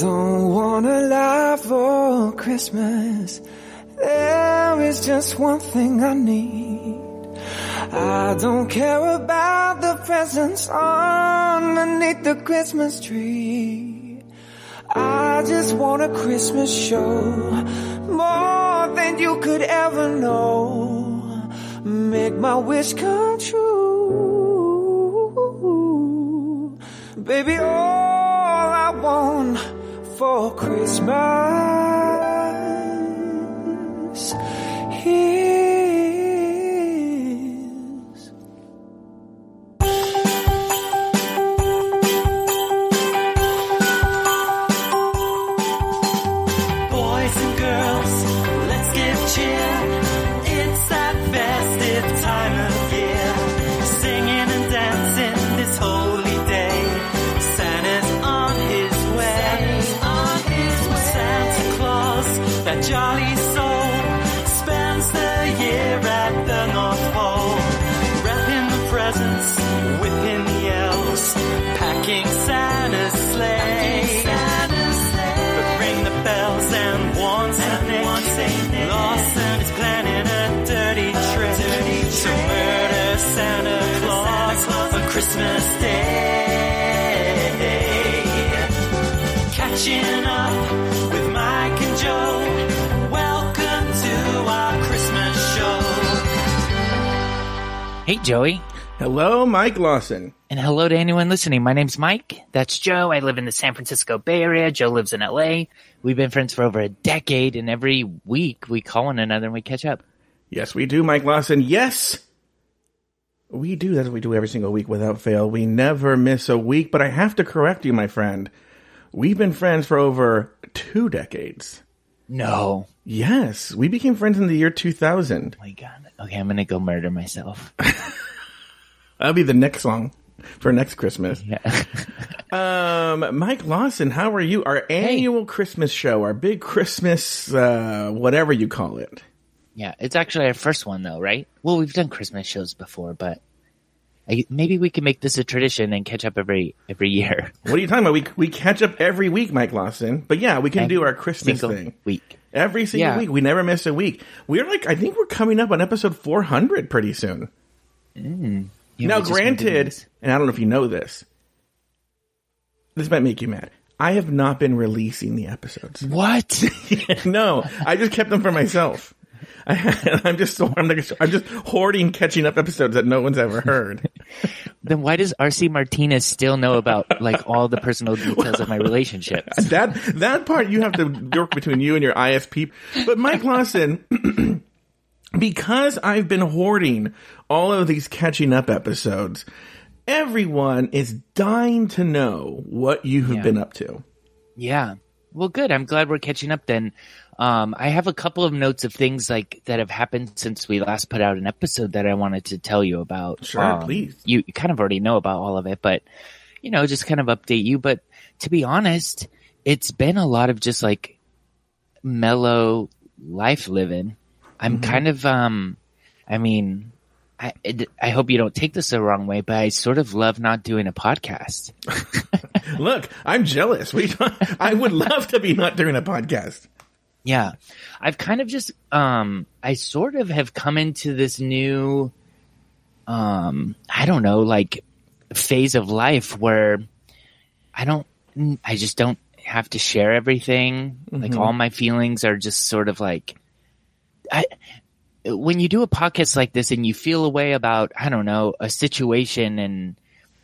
don't want a lot for Christmas. There is just one thing I need. I don't care about the presents underneath the Christmas tree. I just want a Christmas show more than you could ever know. Make my wish come true. Baby, want for Christmas Hey, Joey. Hello, Mike Lawson. And hello to anyone listening. My name's Mike. That's Joe. I live in the San Francisco Bay Area. Joe lives in LA. We've been friends for over a decade, and every week we call one another and we catch up. Yes, we do, Mike Lawson. Yes, we do. That's what we do every single week without fail. We never miss a week, but I have to correct you, my friend. We've been friends for over two decades. No. Yes, we became friends in the year 2000. Oh my God. Okay, I'm gonna go murder myself. That'll be the next song for next Christmas. Yeah. Um, Mike Lawson, how are you? Our annual Christmas show, our big Christmas, uh, whatever you call it. yeah. It's actually our first one though, right? Well, we've done Christmas shows before, but I, maybe we can make this a tradition and catch up every every year. What are you talking about? We we catch up every week, Mike Lawson. But yeah, we can do our Christmas thing week. every single Yeah. week. We never miss a week. We're like, I think we're coming up on episode 400 pretty soon. Mm. Yeah, now, we just wanna do granted, and I don't know if you know this, this might make you mad. I have not been releasing the episodes. What? no, I just kept them for myself. I, I'm just I'm, like, I'm just hoarding catching up episodes that no one's ever heard. then why does RC Martinez still know about like all the personal details of my relationships? that that part you have to work between you and your ISP. But Mike Lawson, because I've been hoarding all of these catching up episodes, everyone is dying to know what you have Yeah. been up to. Yeah. Well, good. I'm glad we're catching up then. Um, I have a couple of notes of things like that have happened since we last put out an episode that I wanted to tell you about. Sure, Um, please. You, you kind of already know about all of it, but you know, just kind of update you. But to be honest, it's been a lot of just like mellow life living. I'm Mm-hmm. kind of, um, I mean, I, I hope you don't take this the wrong way, but I sort of love not doing a podcast. Look, I'm jealous. We I would love to be not doing a podcast. Yeah. I've kind of just um I sort of have come into this new um I don't know, like phase of life where I don't I just don't have to share everything. Like all my feelings are just sort of like I when you do a podcast like this and you feel a way about, I don't know, a situation and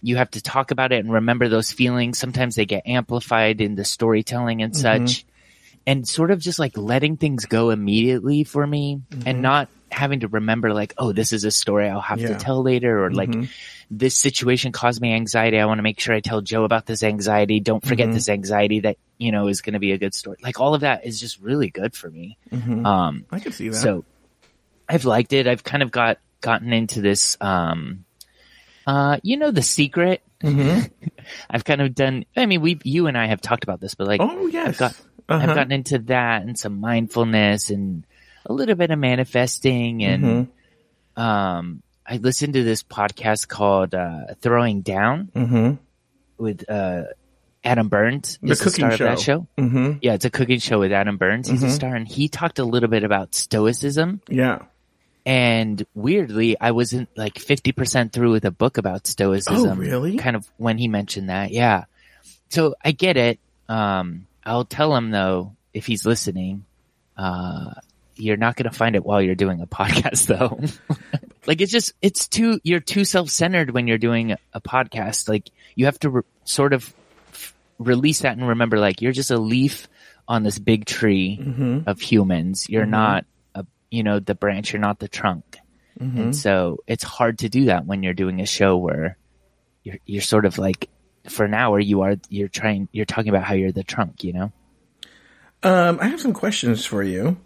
you have to talk about it and remember those feelings. Sometimes they get amplified in the storytelling and such. And sort of just like letting things go immediately for me and not having to remember like, oh, this is a story I'll have Yeah. to tell later or like this situation caused me anxiety. I want to make sure I tell Joe about this anxiety. Don't forget this anxiety that, you know, is going to be a good story. Like all of that is just really good for me. Um, I can see that. so I've liked it. I've kind of got gotten into this um uh you know the secret. I've kind of done I mean we you and I have talked about this, but like oh yes, I've got Uh-huh. I've gotten into that and some mindfulness and a little bit of manifesting and Mm-hmm. um I listened to this podcast called uh Throwing Down Mhm. with uh Adam Burns The is the, cooking star of that show. show. Mm-hmm. Yeah, it's a cooking show with Adam Burns. He's Mm-hmm. a star, and he talked a little bit about stoicism. Yeah. And weirdly, I wasn't like fifty percent through with a book about stoicism. Oh, really? Kind of when he mentioned that, yeah. So I get it. Um, I'll tell him though if he's listening. Uh, you're not going to find it while you're doing a podcast though. like it's just it's too you're too self-centered when you're doing a podcast. Like you have to re- sort of f- release that and remember like you're just a leaf on this big tree mm-hmm. of humans. You're mm-hmm. not a you know the branch, you're not the trunk. Mm-hmm. And so it's hard to do that when you're doing a show where you're you're sort of like for an hour you are you're trying you're talking about how you're the trunk, you know? Um, I have some questions for you.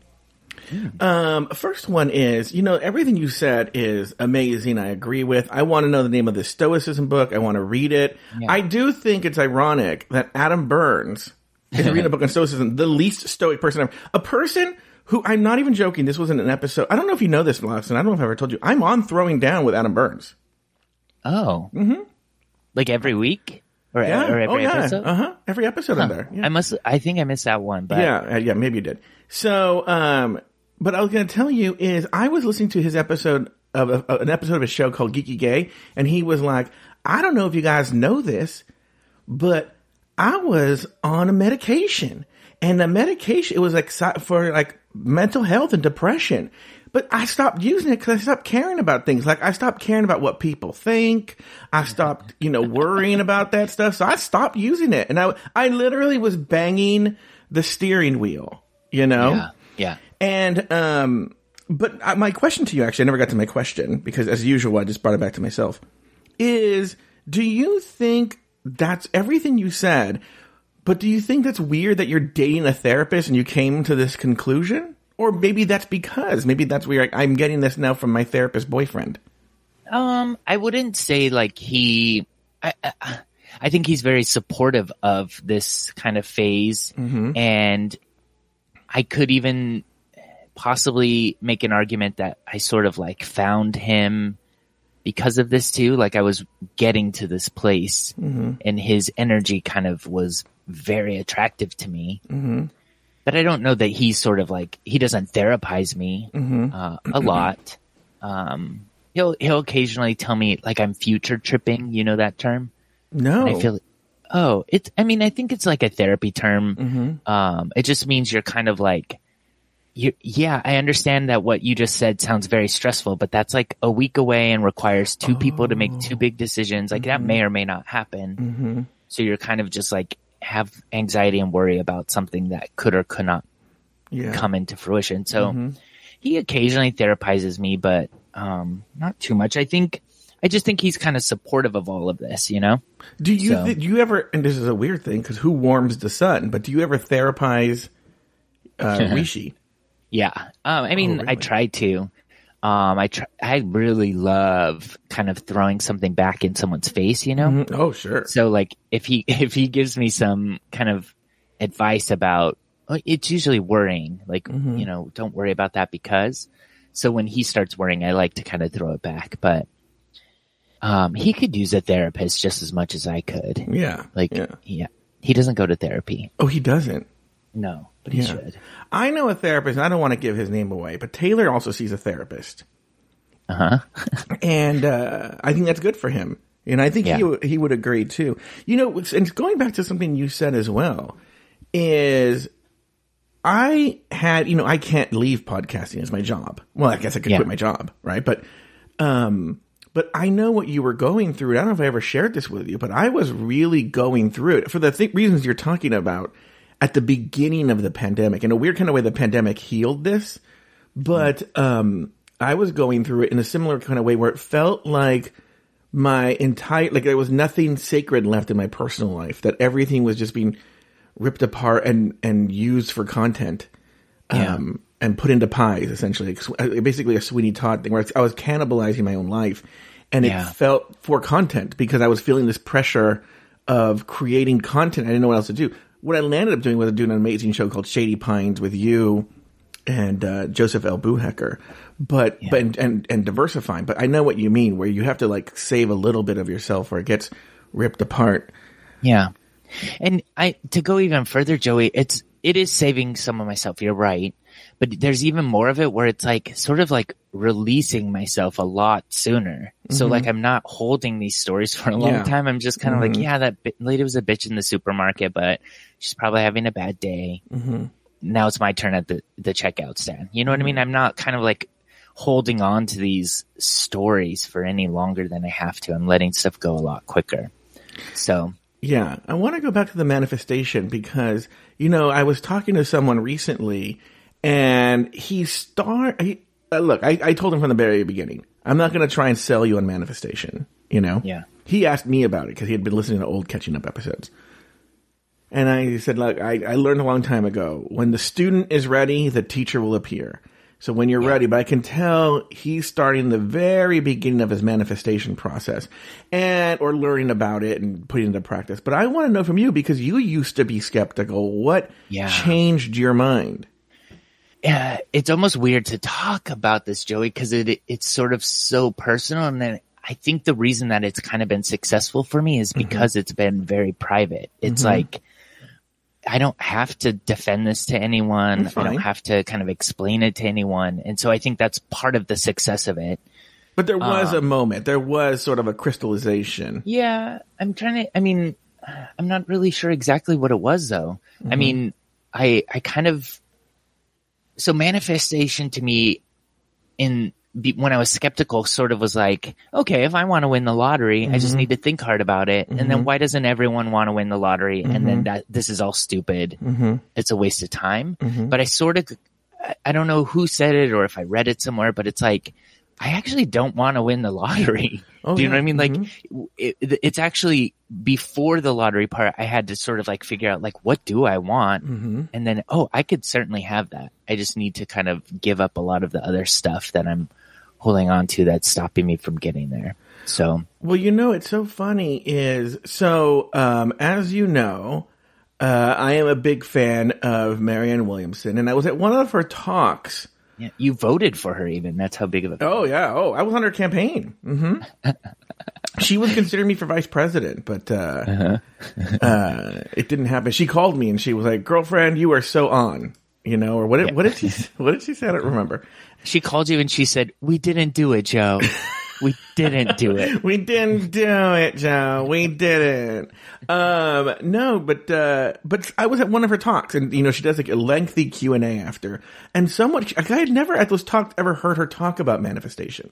Um, first one is, you know, everything you said is amazing. I agree with. I want to know the name of the Stoicism book. I want to read it. I do think it's ironic that Adam Burns is reading a book on Stoicism, the least stoic person ever. A person who I'm not even joking. This wasn't an episode. I don't know if you know this, Lawson. I don't know if I ever told you. I'm on throwing down with Adam Burns. Oh. Mm-hmm. Like every week? Or, Yeah. or every oh yeah. episode? Uh huh. Every episode on there. Yeah. I must. I think I missed that one, but Yeah, uh, yeah, maybe you did. So, um, but I was going to tell you is I was listening to his episode of a, an episode of a show called Geeky Gay, and he was like, I don't know if you guys know this, but I was on a medication, and the medication it was like for like mental health and depression. But I stopped using it because I stopped caring about things. Like I stopped caring about what people think. I stopped, you know, worrying about that stuff. So I stopped using it, and I, I literally was banging the steering wheel. You know, yeah, yeah. and um, but uh, my question to you actually, I never got to my question because as usual, I just brought it back to myself. Is do you think that's everything you said? But do you think that's weird that you're dating a therapist and you came to this conclusion? Or maybe that's because maybe that's where I'm getting this now from my therapist boyfriend. Um, I wouldn't say like he. I, I, I think he's very supportive of this kind of phase, mm-hmm. and I could even possibly make an argument that I sort of like found him because of this too. Like I was getting to this place, mm-hmm. and his energy kind of was very attractive to me. Mm-hmm. But I don't know that he's sort of like he doesn't therapize me uh, a lot. Um, he'll he'll occasionally tell me like I'm future tripping. You know that term? No, I feel. Oh, it's. I mean, I think it's like a therapy term. Um, it just means you're kind of like. You, yeah, I understand that what you just said sounds very stressful, but that's like a week away and requires two people to make two big decisions. Like that may or may not happen. So you're kind of just like have anxiety and worry about something that could or could not yeah. come into fruition. So he occasionally therapizes me, but um, not too much. I think I just think he's kind of supportive of all of this, you know? Do you So- th- do you ever? And this is a weird thing because who warms the sun? But do you ever therapize uh, Rishi? Yeah. Um, I mean, Oh, I try to. Um, I try, I really love kind of throwing something back in someone's face, you know? Mm, Oh, sure. So like if he if he gives me some kind of advice about it's usually worrying, like Mm-hmm. you know, don't worry about that because. So when he starts worrying, I like to kind of throw it back, but um, he could use a therapist just as much as I could. Yeah. Like, yeah. yeah, he doesn't go to therapy. Oh, he doesn't. No, but he Yeah. should. I know a therapist, and I don't want to give his name away, but Taylor also sees a therapist. Uh huh. and uh, I think that's good for him. And I think he Yeah. would- he would agree too. You know, and going back to something you said as well is I had you know I can't leave podcasting as my job. Well, I guess I could Yeah. quit my job, right? But um, but I know what you were going through. I don't know if I ever shared this with you, but I was really going through it for the th- reasons you're talking about at the beginning of the pandemic. In a weird kind of way, the pandemic healed this but um I was going through it in a similar kind of way where it felt like my entire like there was nothing sacred left in my personal life that everything was just being ripped apart and and used for content um and put into pies essentially basically a Sweeney Todd thing where I was cannibalizing my own life and Yeah. it felt for content because I was feeling this pressure of creating content I didn't know what else to do what I landed up doing was doing an amazing show called Shady Pines with you and uh, Joseph L. Buhecker, but but and, and and diversifying. But I know what you mean, where you have to like save a little bit of yourself, or it gets ripped apart. Yeah. And I to go even further, Joey, it's it is saving some of myself. You're right, but there's even more of it where it's like sort of like releasing myself a lot sooner. So like mm-hmm. I'm not holding these stories for a long Yeah. time. I'm just kind of like, mm-hmm. yeah, that bi- lady was a bitch in the supermarket, but she's probably having a bad day. Mm-hmm. Now it's my turn at the the checkout stand. You know what I mean? I'm not kind of like holding on to these stories for any longer than I have to. I'm letting stuff go a lot quicker. So Yeah, I want to go back to the manifestation because you know I was talking to someone recently, and he start. He, uh, look, I, I told him from the very beginning, I'm not going to try and sell you on manifestation. You know, Yeah. He asked me about it because he had been listening to old catching up episodes, and I said, look, I, I learned a long time ago when the student is ready, the teacher will appear. So when you're ready, but I can tell he's starting the very beginning of his manifestation process and or learning about it and putting it into practice. But I want to know from you because you used to be skeptical. What Yeah. changed your mind? Yeah, it's almost weird to talk about this, Joey, because it it's sort of so personal, and then I think the reason that it's kind of been successful for me Mm-hmm. is because it's been very private. It's mm-hmm. like I don't have to defend this to anyone. I don't have to kind of explain it to anyone, and so I think that's part of the success of it. But there was a um, moment. There was sort of a crystallization. Yeah, I'm trying to. I mean, I'm not really sure exactly what it was though. I mm-hmm. mean, I I kind of so manifestation to me in when I was skeptical, sort of was like, okay, if I want to win the lottery, I just mm-hmm. need to think hard about it. And then mm-hmm. why doesn't everyone want to win the lottery? And then mm-hmm. that this is all stupid. It's a waste of time. But I sort of, I- don't know who said it or if I read it somewhere, but it's like, I actually don't want to win the lottery. Oh, Do you know what I mean? Like, it, it's actually before the lottery part, I had to sort of like figure out like, what do I want? Mm-hmm. And then, oh, I could certainly have that. I just need to kind of give up a lot of the other stuff that I'm holding on to that's stopping me from getting there. So, Well, you know, it's so funny is so, um, as you know, uh, I am a big fan of Marianne Williamson, and I was at one of her talks. yeah, you voted for her even. That's how big of a. Oh yeah, oh, I was on her campaign. hmm she was considering me for vice president, but uh, uh, it didn't happen. She called me and she was like, "Girlfriend, you are so on." You know, or what? Did, What did she? What did she say? I don't remember. She called you and she said, we didn't do it, Joe. we didn't do it. We didn't do it, Joe. We didn't. Um, no, but uh, but I was at one of her talks, and you know she does like a lengthy Q and A after, and someone like, I had never at those talks ever heard her talk about manifestation,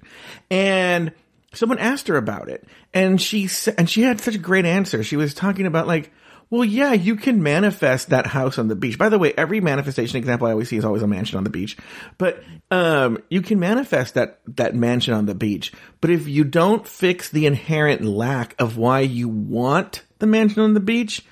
and someone asked her about it, and she and she had such a great answer. She was talking about like. Well, yeah, you can manifest that house on the beach. By the way, every manifestation example I always see is always a mansion on the beach. But um, you can manifest that that mansion on the beach. But if you don't fix the inherent lack of why you want the mansion on the beach,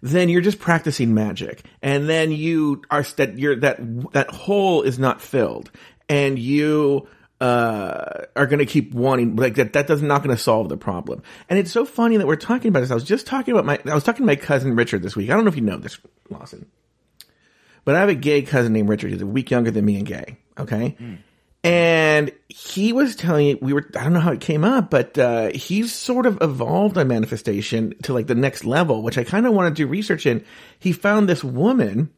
then you're just practicing magic, and then you are that you're that that hole is not filled, and you uh, are going to keep wanting like that. That does not going to solve the problem. And it's so funny that we're talking about this. I was just talking about my. I was talking to my cousin Richard this week. I don't know if you know this, Lawson, but I have a gay cousin named Richard. He's a week younger than me and gay. Okay. And he was telling me we were I don't know how it came up, but uh, he's sort of evolved a manifestation to like the next level, which I kind of wanted to do research in. He found this woman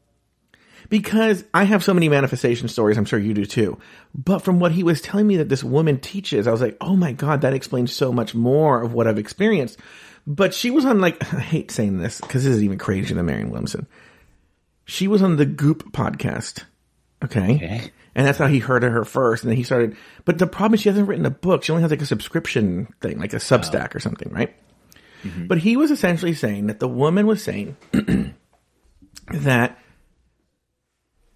because I have so many manifestation stories, I'm sure you do too. But from what he was telling me that this woman teaches, I was like, oh my God, that explains so much more of what I've experienced. But she was on like, I hate saying this because this is even crazier than Marianne Williamson. She was on the Goop podcast. Okay. Okay. And that's how he heard of her first. And then he started, but the problem is she hasn't written a book. She only has like a subscription thing, like a Substack oh. or something, right? Mm-hmm. But he was essentially saying that the woman was saying that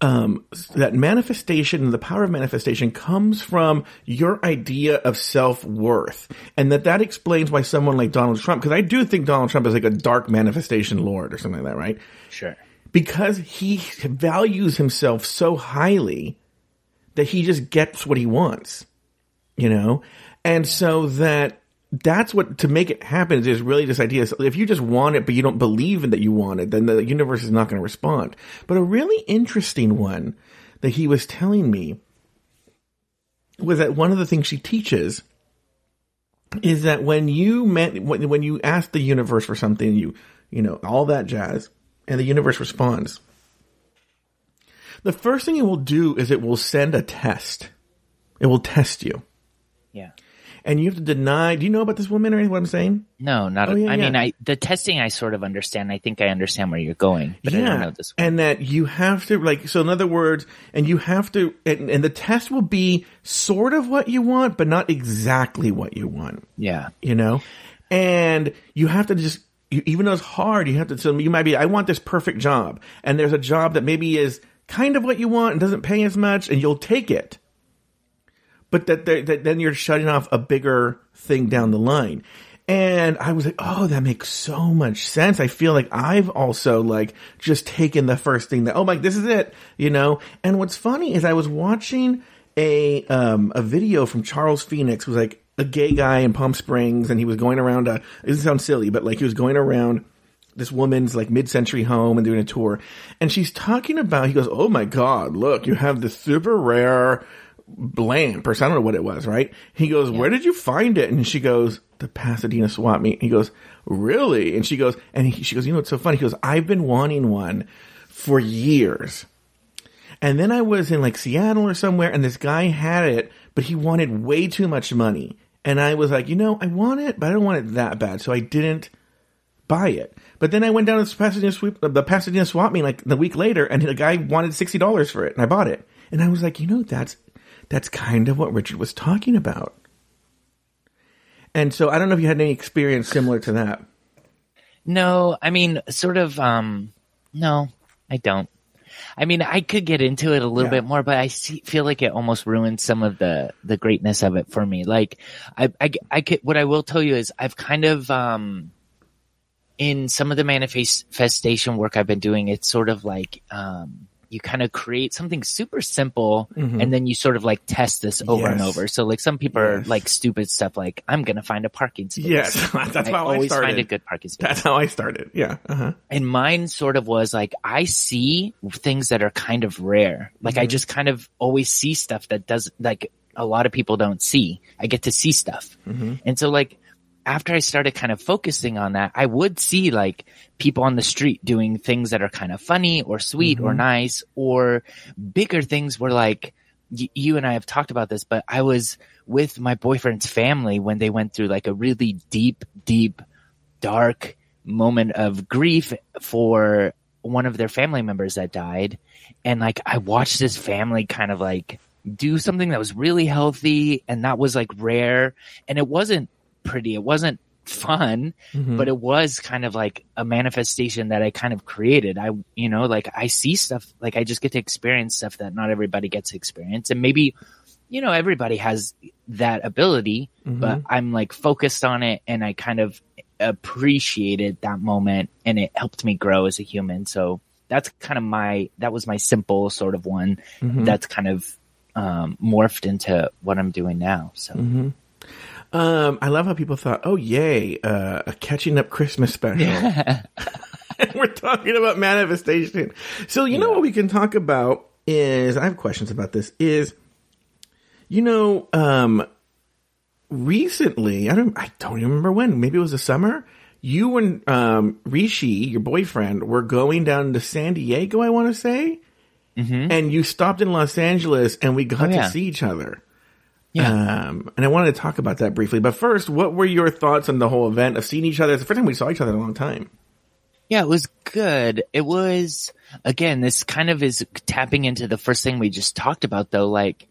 um, that manifestation and the power of manifestation comes from your idea of self worth, and that that explains why someone like Donald Trump, because I do think Donald Trump is like a dark manifestation lord or something like that, right? Sure. Because he values himself so highly that he just gets what he wants, you know, and so that that's what to make it happen is really this idea. So if you just want it, but you don't believe in that you want it, then the universe is not going to respond. But a really interesting one that he was telling me was that one of the things she teaches is that when you man, when, when you ask the universe for something, you you know, all that jazz. And the universe responds. The first thing it will do is it will send a test. It will test you. Yeah. And you have to deny. Do you know about this woman or anything, what I'm saying? No, not. Oh, yeah, I mean. I the testing I sort of understand. I think I understand where you're going, but I don't know this one. And that you have to like so in other words, and you have to and, and the test will be sort of what you want, but not exactly what you want. Yeah. You know? And you have to just you, even though it's hard, you have to so you might be I want this perfect job. And there's a job that maybe is kind of what you want and doesn't pay as much and you'll take it. But that, that, then you're shutting off a bigger thing down the line. And I was like, oh, that makes so much sense. I feel like I've also like just taken the first thing that, oh my, this is it, you know? And what's funny is I was watching a, um, a video from Charles Phoenix, was like a gay guy in Palm Springs and he was going around a, it doesn't sound silly, but like he was going around this woman's like mid-century home and doing a tour. And she's talking about, he goes, oh my God, look, you have this super rare lamp or I don't know what it was, right? He goes, where did you find it? And she goes, the Pasadena swap meet. He goes, really? And she goes, and he, she goes, you know, what's so funny? He goes, I've been wanting one for years. And then I was in like Seattle or somewhere and this guy had it, but he wanted way too much money. And I was like, you know, I want it, but I don't want it that bad. So I didn't buy it. But then I went down to the Pasadena sweep, uh, the Pasadena swap meet like the week later and the guy wanted $60 for it and I bought it. And I was like, you know, that's, that's kind of what Richard was talking about. And so I don't know if you had any experience similar to that. No, I mean, sort of. Um, no, I don't. I mean, I could get into it a little Yeah. bit more, but I see, feel like it almost ruins some of the the greatness of it for me. Like, I, I, I could. What I will tell you is, I've kind of um, in some of the manifestation work I've been doing, it's sort of like um, you kind of create something super simple, and then you sort of like test this over and Mm-hmm. Over. So, like, some people are like stupid stuff, like I'm gonna find a parking space. Yes, that's I how I always started. find a good parking space. That's how I started. Yeah. Uh-huh. And mine sort of was like, I see things that are kind of rare. Like Mm-hmm. I just kind of always see stuff that does, like a lot of people don't see. I get to see stuff. Mm-hmm. And so like, after I started kind of focusing on that, I would see like people on the street doing things that are kind of funny or sweet Mm-hmm. or nice or bigger things were like, y- you and I have talked about this, but I was with my boyfriend's family when they went through like a really deep, deep, dark moment of grief for one of their family members that died. And like, I watched this family kind of like do something that was really healthy and that was like rare. And it wasn't pretty. It wasn't fun, mm-hmm. but it was kind of like a manifestation that I kind of created. I, you know, like I see stuff, like I just get to experience stuff that not everybody gets to experience. And maybe, you know, everybody has that ability, mm-hmm. but I'm like focused on it and I kind of appreciated that moment and it helped me grow as a human. So that's kind of my, that was my simple sort of one mm-hmm. that's kind of um, morphed into what I'm doing now. So Um, I love how people thought, oh, yay, uh, a catching up Christmas special. We're talking about manifestation. So, you know what we can talk about is, I have questions about this, is, you know, um, recently, I don't, I don't even remember when, maybe it was the summer, you and, um, Rishi, your boyfriend, were going down to San Diego, I want to say, and you stopped in Los Angeles and we got Mm-hmm. Oh, yeah. to see each other. Yeah. Um, and I wanted to talk about that briefly. But first, what were your thoughts on the whole event of seeing each other? It's the first time we saw each other in a long time. Yeah, it was good. It was, again, this kind of is tapping into the first thing we just talked about though. Like,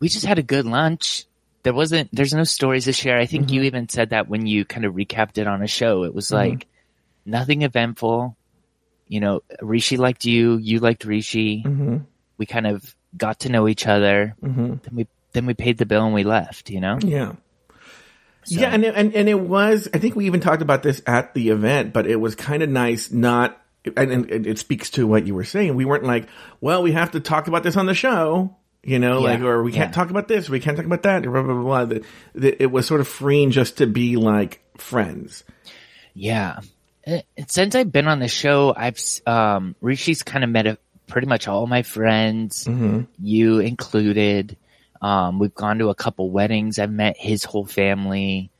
we just had a good lunch. There wasn't, there's no stories to share. I think you mm-hmm. even said that when you kind of recapped it on a show. It was mm-hmm. like nothing eventful. You know, Rishi liked you, you liked Rishi. Mm-hmm. We kind of got to know each other. Then we, then we paid the bill and we left, you know? Yeah. Yeah, and, it- and and it was. I think we even talked about this at the event, but it was kind of nice. Not, and, and it speaks to what you were saying. We weren't like, well, we have to talk about this on the show, you know, Yeah, like, or we can't yeah. talk about this, we can't talk about that, blah blah blah. blah. The- the- it was sort of freeing just to be like friends. Yeah. Uh, Since I've been on the show, I've, um, Rishi's kind of met a, pretty much all my friends, you included. Um, we've gone to a couple weddings. I've met his whole family.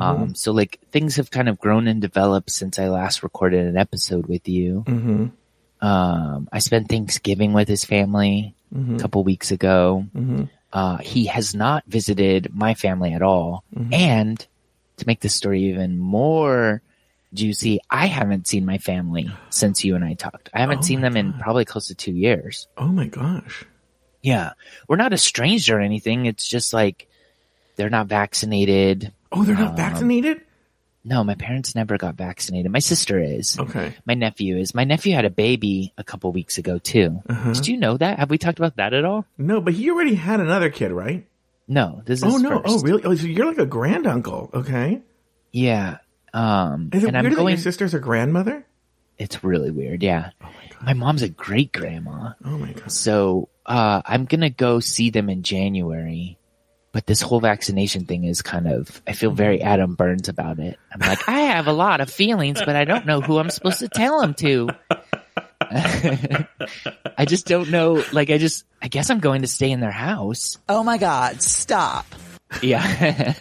Um, so like things have kind of grown and developed since I last recorded an episode with you. Mm-hmm. Um, I spent Thanksgiving with his family a couple weeks ago. Uh, he has not visited my family at all. And to make this story even more juicy, I haven't seen my family since you and I talked. I haven't Oh seen them in probably close to two years. Oh my gosh. Yeah. We're not estranged or anything. It's just like they're not vaccinated. Oh, they're not Um, vaccinated? No, my parents never got vaccinated. My sister is. Okay. My nephew is. My nephew had a baby a couple weeks ago too. Uh-huh. Did you know that? Have we talked about that at all? No, but he already had another kid, right? No, this is Oh no! first. Oh really? Oh, so you're like a granduncle? Okay. Yeah. Um, Is it and I'm weird that going. your sister's a grandmother? It's really weird. Yeah. Oh my, god. my, mom's a great grandma. Oh my god! So, uh, I'm going to go see them in January. But this whole vaccination thing is kind of, I feel very Adam Burns about it. I'm like, I have a lot of feelings, but I don't know who I'm supposed to tell them to. I just don't know. Like, I just, I guess I'm going to stay in their house. Oh my God, stop. Yeah.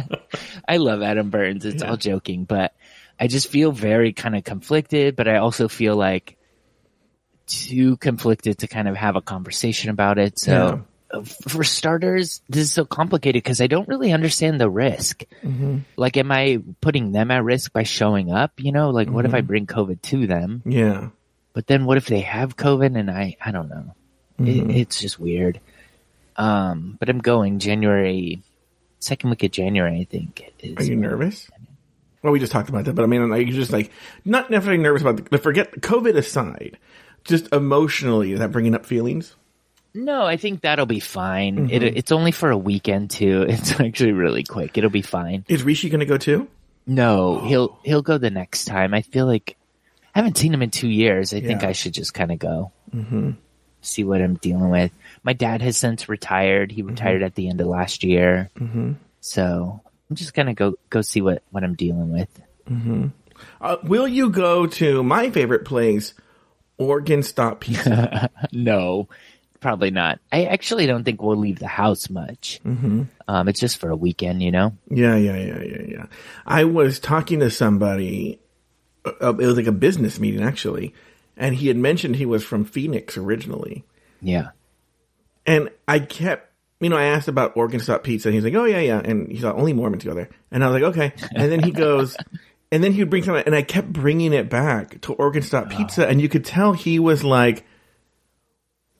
I love Adam Burns. It's all joking, but I just feel very kind of conflicted, but I also feel like too conflicted to kind of have a conversation about it. So uh, for starters, this is so complicated because I don't really understand the risk. Like, am I putting them at risk by showing up? You know, like what if I bring COVID to them? Yeah. But then what if they have COVID and I, I don't know. It, it's just weird. Um, but I'm going January, second week of January, I think. Are you nervous? Well, we just talked about that, but I mean, like, you're just like not necessarily nervous about the. Forget COVID aside, just emotionally, is that bringing up feelings? No, I think that'll be fine. It, it's only for a weekend too. It's actually really quick. It'll be fine. Is Rishi going to go too? No, he'll he'll go the next time. I feel like I haven't seen him in two years. I think I should just kind of go, mm-hmm. see what I'm dealing with. My dad has since retired. He retired at the end of last year, mm-hmm. so I'm just gonna go go see what what I'm dealing with. Uh, will you go to my favorite place, Organ Stop Pizza? No, probably not. I actually don't think we'll leave the house much. Mm-hmm. Um, it's just for a weekend, you know. yeah, yeah, yeah, yeah, yeah. I was talking to somebody. Uh, it was like a business meeting actually, and he had mentioned he was from Phoenix originally. Yeah. And I kept, you know, I asked about Organ Stop Pizza, and he's like, "Oh yeah, yeah," and he's like, "Only Mormons go there," and I was like, "Okay," and then he goes, and then he would bring something, and I kept bringing it back to Organ Stop Pizza, and you could tell he was like,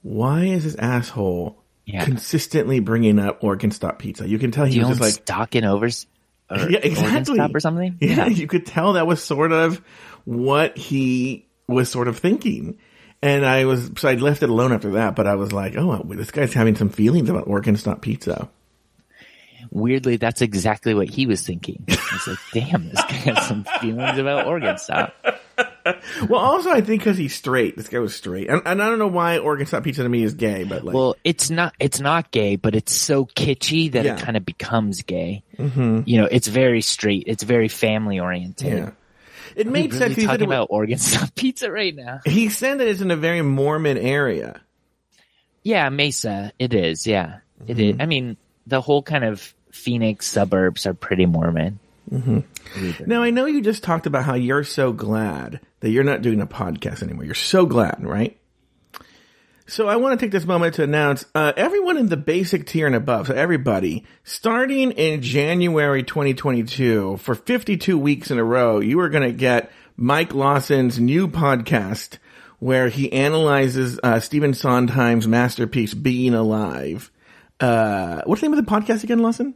"Why is this asshole Yeah. consistently bringing up Organ Stop Pizza?" You can tell he was just like, stock in overs? Or "Yeah, exactly," or something? Yeah, you could tell that was sort of what he was sort of thinking. And I was, so I left it alone after that, but I was like, oh, this guy's having some feelings about Organ Stop Pizza. Weirdly, that's exactly what he was thinking. He's like, damn, this guy has some feelings about Organ Stop. Well, also, I think because he's straight. This guy was straight. And, and I don't know why Organ Stop Pizza to me is gay, but like, Well, it's not, it's not gay, but it's so kitschy that Yeah. it kind of becomes gay. Mm-hmm. You know, it's very straight. It's very family oriented. yeah. It made Really sense. He said, talking was- about Organ Stop pizza right now. he said that it's in a very Mormon area. Yeah, Mesa. It is. Yeah, it is. I mean, the whole kind of Phoenix suburbs are pretty Mormon. Now, I know you just talked about how you're so glad that you're not doing a podcast anymore. You're so glad, right? So I want to take this moment to announce uh, everyone in the basic tier and above, so everybody, starting in January 2022, for 52 weeks in a row, you are going to get Mike Lawson's new podcast where he analyzes uh, Stephen Sondheim's masterpiece, Being Alive. Uh, what's the name of the podcast again, Lawson?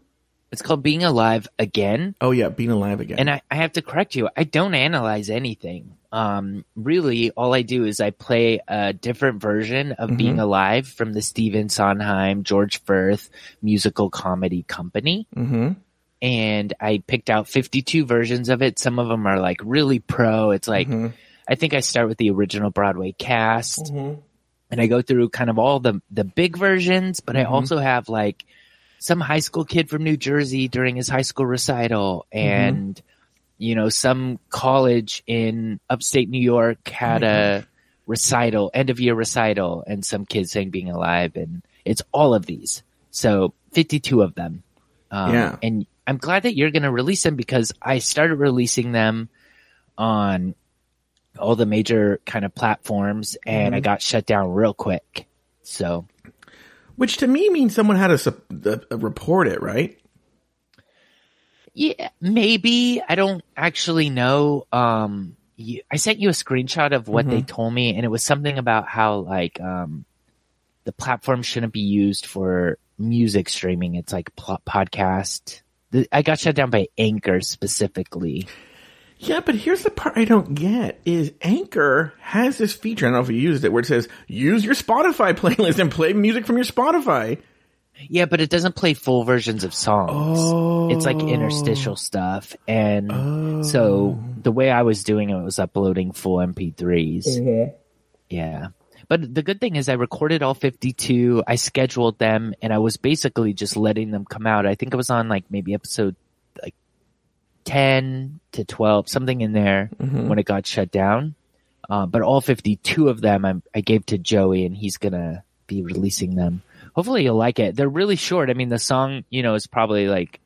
It's called Being Alive Again. Oh yeah, Being Alive again. And I, I have to correct you. I don't analyze anything. Um, really, all I do is I play a different version of Being Alive from the Stephen Sondheim, George Furth musical comedy company. mm-hmm. And I picked out 52 versions of it. Some of them are like really pro. It's like, I think I start with the original Broadway cast and I go through kind of all the, the big versions, but I also have like some high school kid from New Jersey during his high school recital and, you know, some college in upstate New York had a recital, end of year recital and some kids saying being alive and it's all of these. So 52 of them. Um, Yeah. and I'm glad that you're going to release them because I started releasing them on all the major kind of platforms and I got shut down real quick. So Which to me means someone had to sup- uh, report it, right? Yeah, maybe. I don't actually know. Um, you, I sent you a screenshot of what they told me, and it was something about how like um, the platform shouldn't be used for music streaming. It's like pl- podcast. I got shut down by Anchor specifically. Yeah, but here's the part I don't get is Anchor has this feature, I don't know if you used it, where it says use your Spotify playlist and play music from your Spotify. Yeah, but it doesn't play full versions of songs. It's like oh. interstitial stuff. And so oh. the way I was doing it was uploading full MP3s. Mm-hmm. Yeah. But the good thing is I recorded all 52. I scheduled them and I was basically just letting them come out. I think I was on like maybe episode like 10 to 12, something in there when it got shut down. Uh, but all 52 of them I, I gave to Joey and he's going to be releasing them. Hopefully you'll like it. They're really short. I mean, the song, you know, is probably like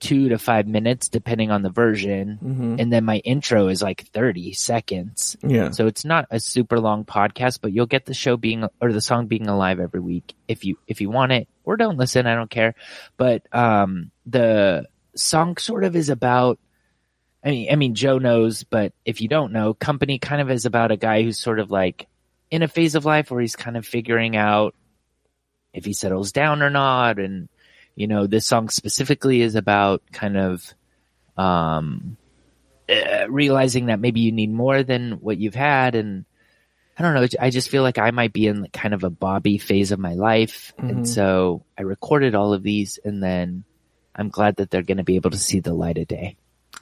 two to five minutes depending on the version. And then my intro is like 30 seconds. Yeah. So it's not a super long podcast, but you'll get the show being or the song being alive every week if you if you want it or don't listen, I don't care. But um the song sort of is about I mean I mean Joe knows, but if you don't know, company kind of is about a guy who's sort of like in a phase of life where he's kind of figuring out if he settles down or not and you know this song specifically is about kind of um uh, realizing that maybe you need more than what you've had and I don't know. I just feel like I might be in kind of a Bobby phase of my life. And so I recorded all of these and then I'm glad that they're going to be able to see the light of day.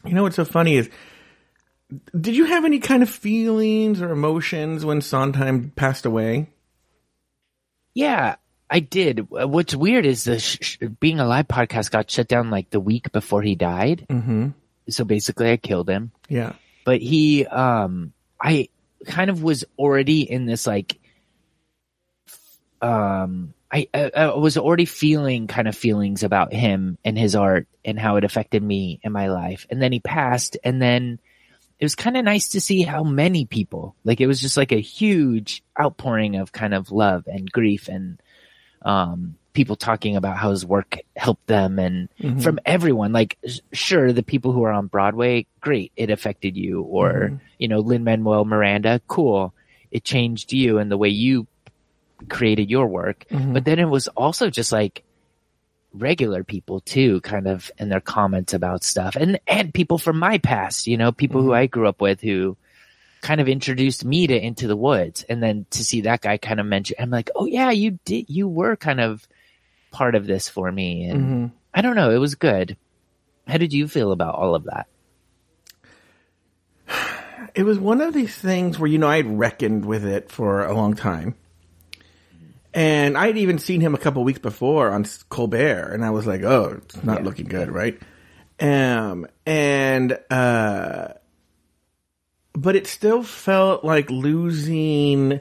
You know what's so funny is, did you have any kind of feelings or emotions when Sondheim passed away? Yeah, I did. What's weird is the sh- sh- being alive podcast got shut down like the week before he died. Mm-hmm. So basically I killed him. Yeah. but he um i kind of was already in this like um I, I i was already feeling kind of feelings about him and his art and how it affected me in my life. And then he passed and then it was kind of nice to see how many people like it was just like a huge outpouring of kind of love and grief and um people talking about how his work helped them and from everyone. Like sure the people who are on broadway great it affected you. Or you know lin manuel miranda cool it changed you and the way you created your work mm-hmm. but then it was also just like regular people too kind of in their comments about stuff. And and people from my past you know people who mm-hmm. i grew up with who kind of introduced me to into the woods. And then to see that guy kind of mention i'm like oh yeah you did you were kind of part of this for me. And mm-hmm. i don't know it was good. How did you feel about all of that? It was one of these things where, you know, I'd reckoned with it for a long time. And I'd even seen him a couple weeks before on Colbert, and I was like, oh, it's not looking good, right? Um, and, uh, but it still felt like losing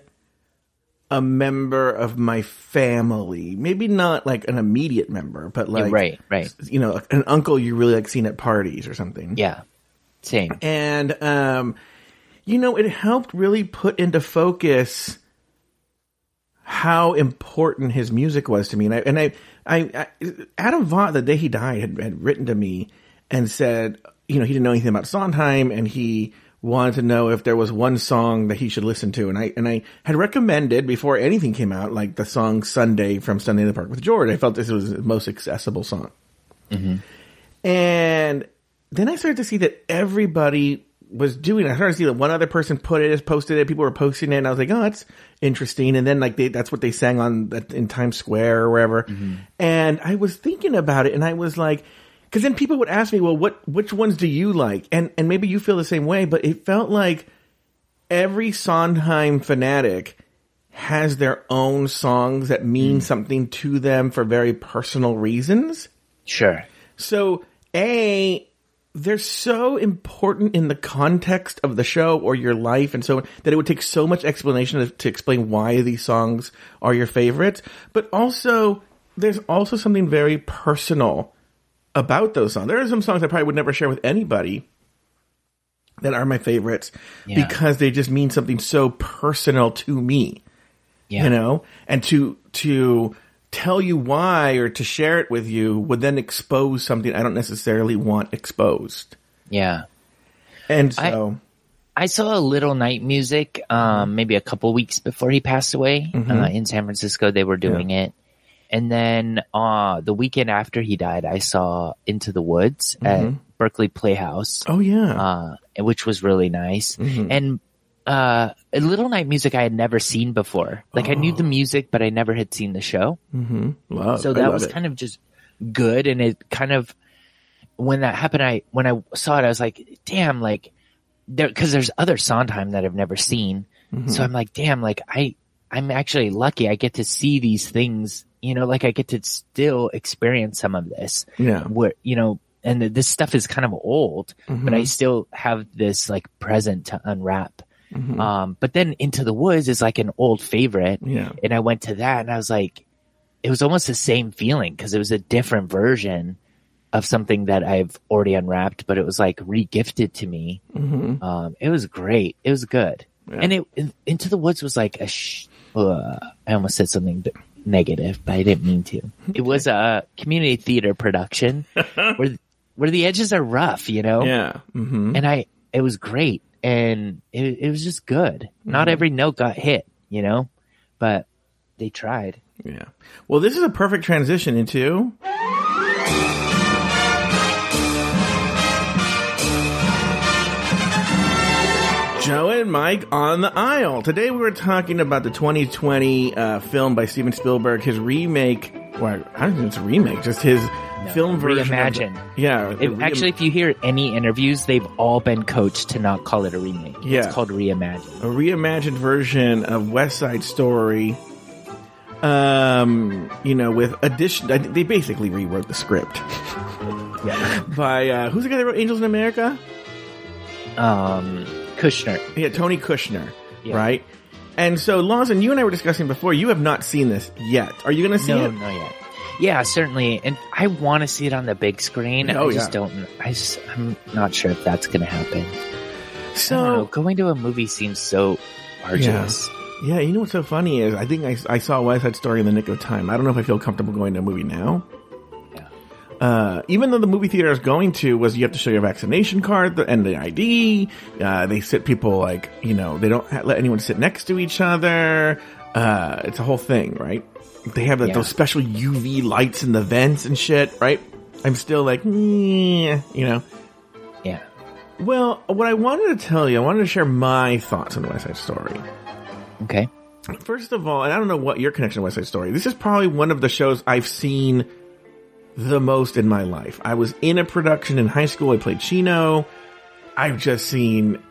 a member of my family. Maybe not like an immediate member, but like, right right you know, an uncle you really like seeing at parties or something yeah same and um you know it helped really put into focus how important his music was to me. And i and i, I, I adam vaught the day he died had, had written to me and said you know he didn't know anything about sondheim and he wanted to know if there was one song that he should listen to. And i and i had recommended before anything came out like the song sunday from sunday in the park with george. I felt this was the most accessible song. Mm-hmm. And then I started to see that everybody was doing it. I started to see that one other person put it, posted it, people were posting it, and I was like, oh, that's interesting. And then like they, that's what they sang on that in Times Square or wherever. Mm-hmm. And I was thinking about it, and I was like, because then people would ask me, well, what which ones do you like? And and maybe you feel the same way, but it felt like every Sondheim fanatic has their own songs that mean mm. something to them for very personal reasons. sure So, A, they're so important in the context of the show or your life and so on that it would take so much explanation to, to explain why these songs are your favorites. But also, there's also something very personal about those songs. There are some songs I probably would never share with anybody that are my favorites Yeah. because they just mean something so personal to me Yeah. you know and to to tell you why or to share it with you would then expose something i don't necessarily want exposed Yeah. and so I saw a little night music, um, maybe a couple weeks before he passed away, Mm-hmm. uh, in San Francisco. They were doing it. And then, uh, the weekend after he died, I saw Into the Woods at Berkeley Playhouse, oh yeah uh, which was really nice. Mm-hmm. And, uh, a little night music I had never seen before. Like I knew the music, but I never had seen the show. love, So that was it. kind of just good. And it kind of, when that happened, I, when I saw it, I was like, damn, like there, cause there's other Sondheim that I've never seen. Mm-hmm. So I'm like, damn, like I, I'm actually lucky. I get to see these things, you know, like I get to still experience some of this yeah where, you know, and this stuff is kind of old, but Mm-hmm. I still have this like present to unwrap. Um, but then Into the Woods is like an old favorite. Yeah. And I went to that and I was like, it was almost the same feeling because it was a different version of something that I've already unwrapped, but it was like regifted to me. Mm-hmm. Um, it was great. It was good. And it, Into the Woods was like a sh- uh, I almost said something negative, but I didn't mean to. It was a community theater production where, where the edges are rough, you know? yeah hmm and I it was great and it, it was just good. Not every note got hit, you know, but they tried. yeah well this is a perfect transition into Joe and Mike on the aisle. Today we were talking about the 2020 uh, film by Steven Spielberg, his remake. Well, I don't think it's a remake, just his film version. of- Reimagine. yeah, the If, reim- actually, if you hear any interviews, they've all been coached to not call it a remake. Yeah. It's called Reimagine. a reimagined version of West Side Story. Um, you know, with addition, I they basically rewrote the script Yeah. by uh, who's the guy that wrote Angels in America? Um, Kushner. Yeah, Tony Kushner, Yeah. right? And so, Lawson, you and I were discussing before. You have not seen this yet. Are you going to see No, it? No, not yet. Yeah, certainly. And I want to see it on the big screen. Oh, I just yeah. don't, I just, I'm not sure if that's going to happen. Know. So, Going to a movie seems so arduous. yeah, you know what's so funny is I think I, I saw West Side Story in the nick of time. I don't know if I feel comfortable going to a movie now. Uh, even though the movie theater I was going to was you have to show your vaccination card and the ID. Uh, they sit people like, you know, they don't ha- let anyone sit next to each other. Uh, it's a whole thing, right? They have like, Yeah. those special UV lights in the vents and shit, right? I'm still like, you know. Yeah. Well, what I wanted to tell you, I wanted to share my thoughts on West Side Story. Okay. First of all, and I don't know what your connection to West Side Story. This is probably one of the shows I've seen the most in my life. I was in a production in high school. I played Chino. I've just seen,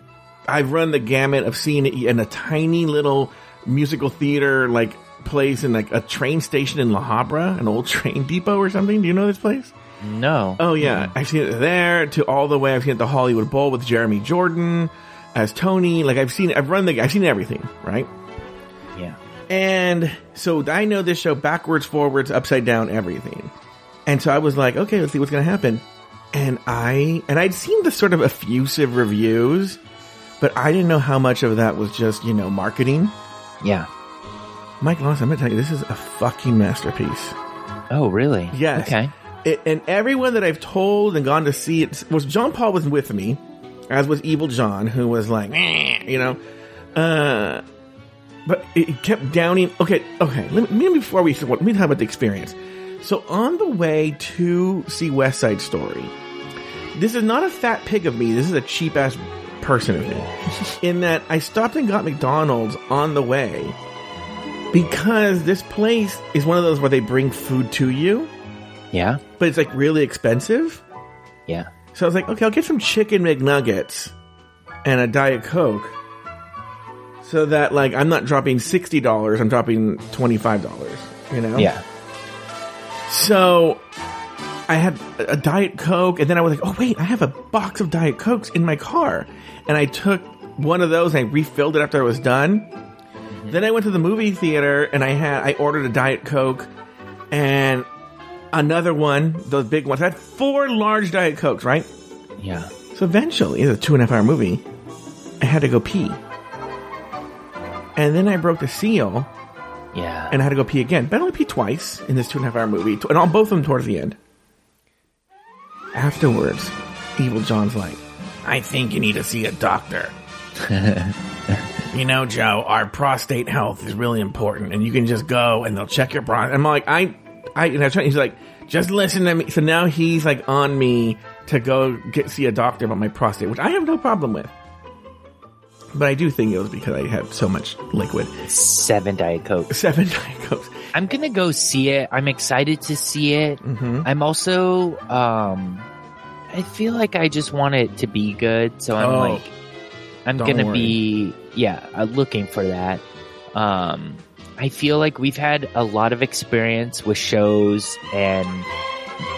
I've run the gamut of seeing it in a tiny little musical theater, like place in like a train station in La Habra, an old train depot or something. Do you know this place? No. Oh yeah, I've seen it there to all the way. I've seen it at the Hollywood Bowl with Jeremy Jordan as Tony. Like I've seen, I've run the, I've seen everything, right? Yeah. And so I know this show backwards, forwards, upside down, everything. And so I was like, okay, let's see what's going to happen. And I, and I'd seen the sort of effusive reviews, but I didn't know how much of that was just, you know, marketing. Yeah. Mike Lawson, I'm going to tell you, this is a fucking masterpiece. Oh, really? Yes. Okay. It, and everyone that I've told and gone to see it was John Paul was with me, as was Evil John, who was like, you know, uh, but it kept downing. Okay, okay. Let me, before we let me talk about the experience. So on the way to see West Side Story, this is not a fat pig of me. This is a cheap ass person of me. in that I stopped and got McDonald's on the way because this place is one of those where they bring food to you Yeah. but it's like really expensive. Yeah. So I was like, okay, I'll get some chicken McNuggets and a Diet Coke. So that like I'm not dropping sixty dollars, I'm dropping twenty five dollars. You know? Yeah. So I had a Diet Coke, and then I was like, oh wait, I have a box of Diet Cokes in my car, and I took one of those and I refilled it after I was done. Mm-hmm. Then I went to the movie theater and I had I ordered a Diet Coke, and Another one, those big ones. I had four large Diet Cokes, right? Yeah. So eventually, it's a two and a half hour movie. I had to go pee. And then I broke the seal Yeah. and I had to go pee again. But I only pee twice in this two and a half hour movie, and on both of them towards the end. Afterwards, Evil John's like, I think you need to see a doctor. you know, Joe, our prostate health is really important, and you can just go and they'll check your prostate. I'm like, I, I, and I was trying, he's like, just listen to me. So now he's like on me to go get see a doctor about my prostate, which I have no problem with. But I do think it was because I had so much liquid. Seven Diet Coke. Seven Diet Cokes. I'm gonna go see it. I'm excited to see it. I'm also, um, I feel like I just want it to be good, so I'm Oh, like, I'm gonna worry. be, yeah, uh, looking for that. Um, I feel like we've had a lot of experience with shows and,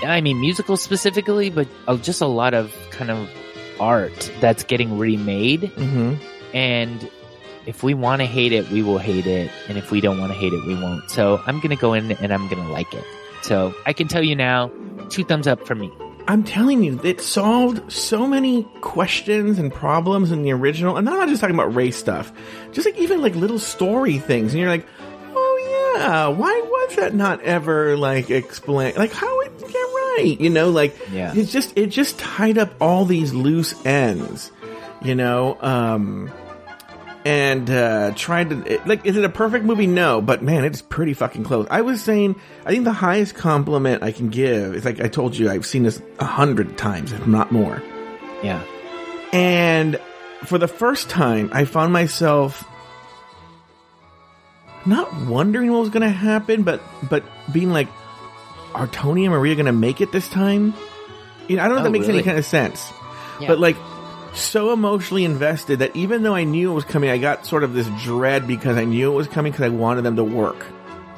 I mean, musicals specifically, but uh, just a lot of kind of art that's getting remade. Mm-hmm. And if we want to hate it, we will hate it. And if we don't want to hate it, we won't. So I'm going to go in and I'm going to like it. So I can tell you now, two thumbs up for me. I'm telling you, it solved so many questions and problems in the original. And I'm not just talking about race stuff, just like even like little story things. And you're like, oh yeah, why was that not ever like explained? Like how it get right? You know, like Yeah. it's just it just tied up all these loose ends. You know, um, and uh tried to it, like is it a perfect movie? No but man it's pretty fucking close. I was saying i think the highest compliment i can give is like i told you i've seen this a hundred times if not more. Yeah. and for the first time i found myself not wondering what was gonna happen but but being like are tony and maria gonna make it this time? You know i don't know if Oh, that makes any kind of sense. Yeah. but like so emotionally invested that even though I knew it was coming, I got sort of this dread because I knew it was coming because I wanted them to work.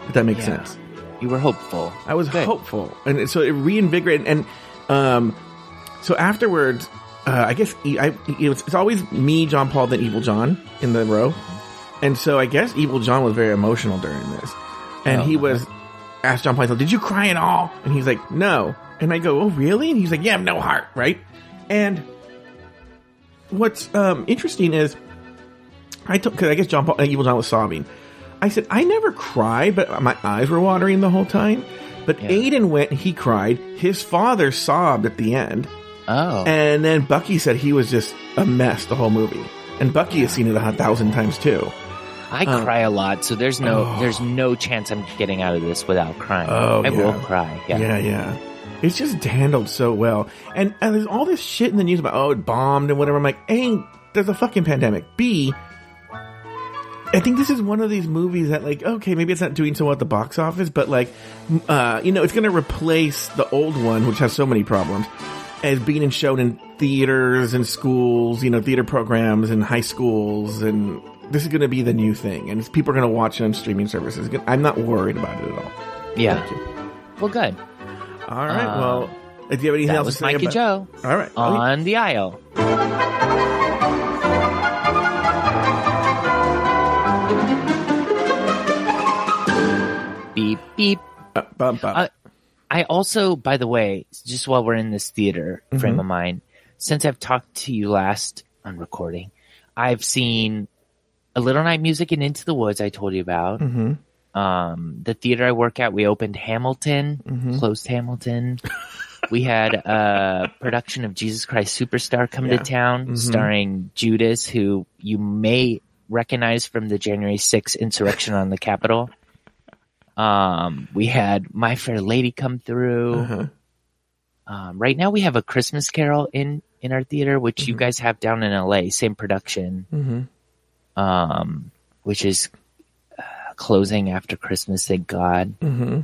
If that makes Yeah. sense. You were hopeful. I was Good. hopeful, and so it reinvigorated. And um, so afterwards, uh, I guess I, it was, it's always me, John Paul, then Evil John in the row. And so I guess Evil John was very emotional during this, and Oh, he okay. was asked John Paul, "Did you cry at all?" And he's like, "No." And I go, "Oh, really?" And he's like, "Yeah, I have no heart, right?" And what's um, interesting is I took because I guess John Paul, uh, Evil John was sobbing. I said I never cry, but my eyes were watering the whole time. But Yeah. Aiden went, and he cried. His father sobbed at the end, Oh. and then Bucky said he was just a mess the whole movie. And Bucky has seen it a thousand times too. I uh, cry a lot, so there's no Oh. there's no chance I'm getting out of this without crying. Oh, I will cry. Yeah. Yeah, yeah. It's just handled so well. And, and there's all this shit in the news about, oh, it bombed and whatever. I'm like, A, there's a fucking pandemic. B, I think this is one of these movies that, like, okay, maybe it's not doing so well at the box office, but, like, uh, you know, it's going to replace the old one, which has so many problems, as being shown in theaters and schools, you know, theater programs and high schools. And this is going to be the new thing. And people are going to watch it on streaming services. I'm not worried about it at all. Yeah. Well, good. All right. Uh, well, do you have anything else to say Mike and about- Joe All right. Oh, on the aisle. Beep beep. uh, bum, bum. Uh, I also, by the way, just while we're in this theater frame of mind, since I've talked to you last on recording, I've seen a Little Night Music and Into the Woods. I told you about. Um, the theater I work at, we opened Hamilton, closed Hamilton. we had a production of Jesus Christ Superstar come Yeah. to town, starring Judas, who you may recognize from the January 6th insurrection on the Capitol. Um, we had My Fair Lady come through. Uh-huh. Um, right now we have a Christmas Carol in in our theater, which you guys have down in LA, same production. Mm-hmm. Um, which is closing after Christmas, thank God. Mm-hmm.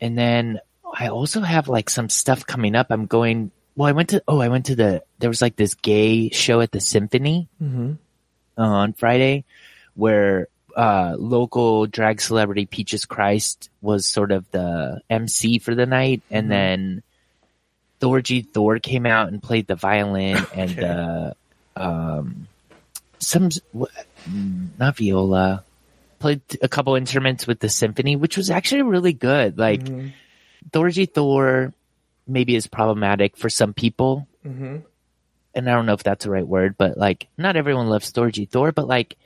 And then I also have like some stuff coming up. I'm going. Well, I went to. Oh, I went to the. There was like this gay show at the Symphony Mm-hmm. uh, on Friday, where uh, local drag celebrity Peaches Christ was sort of the MC for the night, and Mm-hmm. then Thorgy Thor came out and played the violin and Okay. uh, um, some not viola played a couple instruments with the symphony, which was actually really good. Like Mm-hmm. Thor maybe is problematic for some people. Mm-hmm. And I don't know if that's the right word, but like, not everyone loves Thorgy Thor, but like,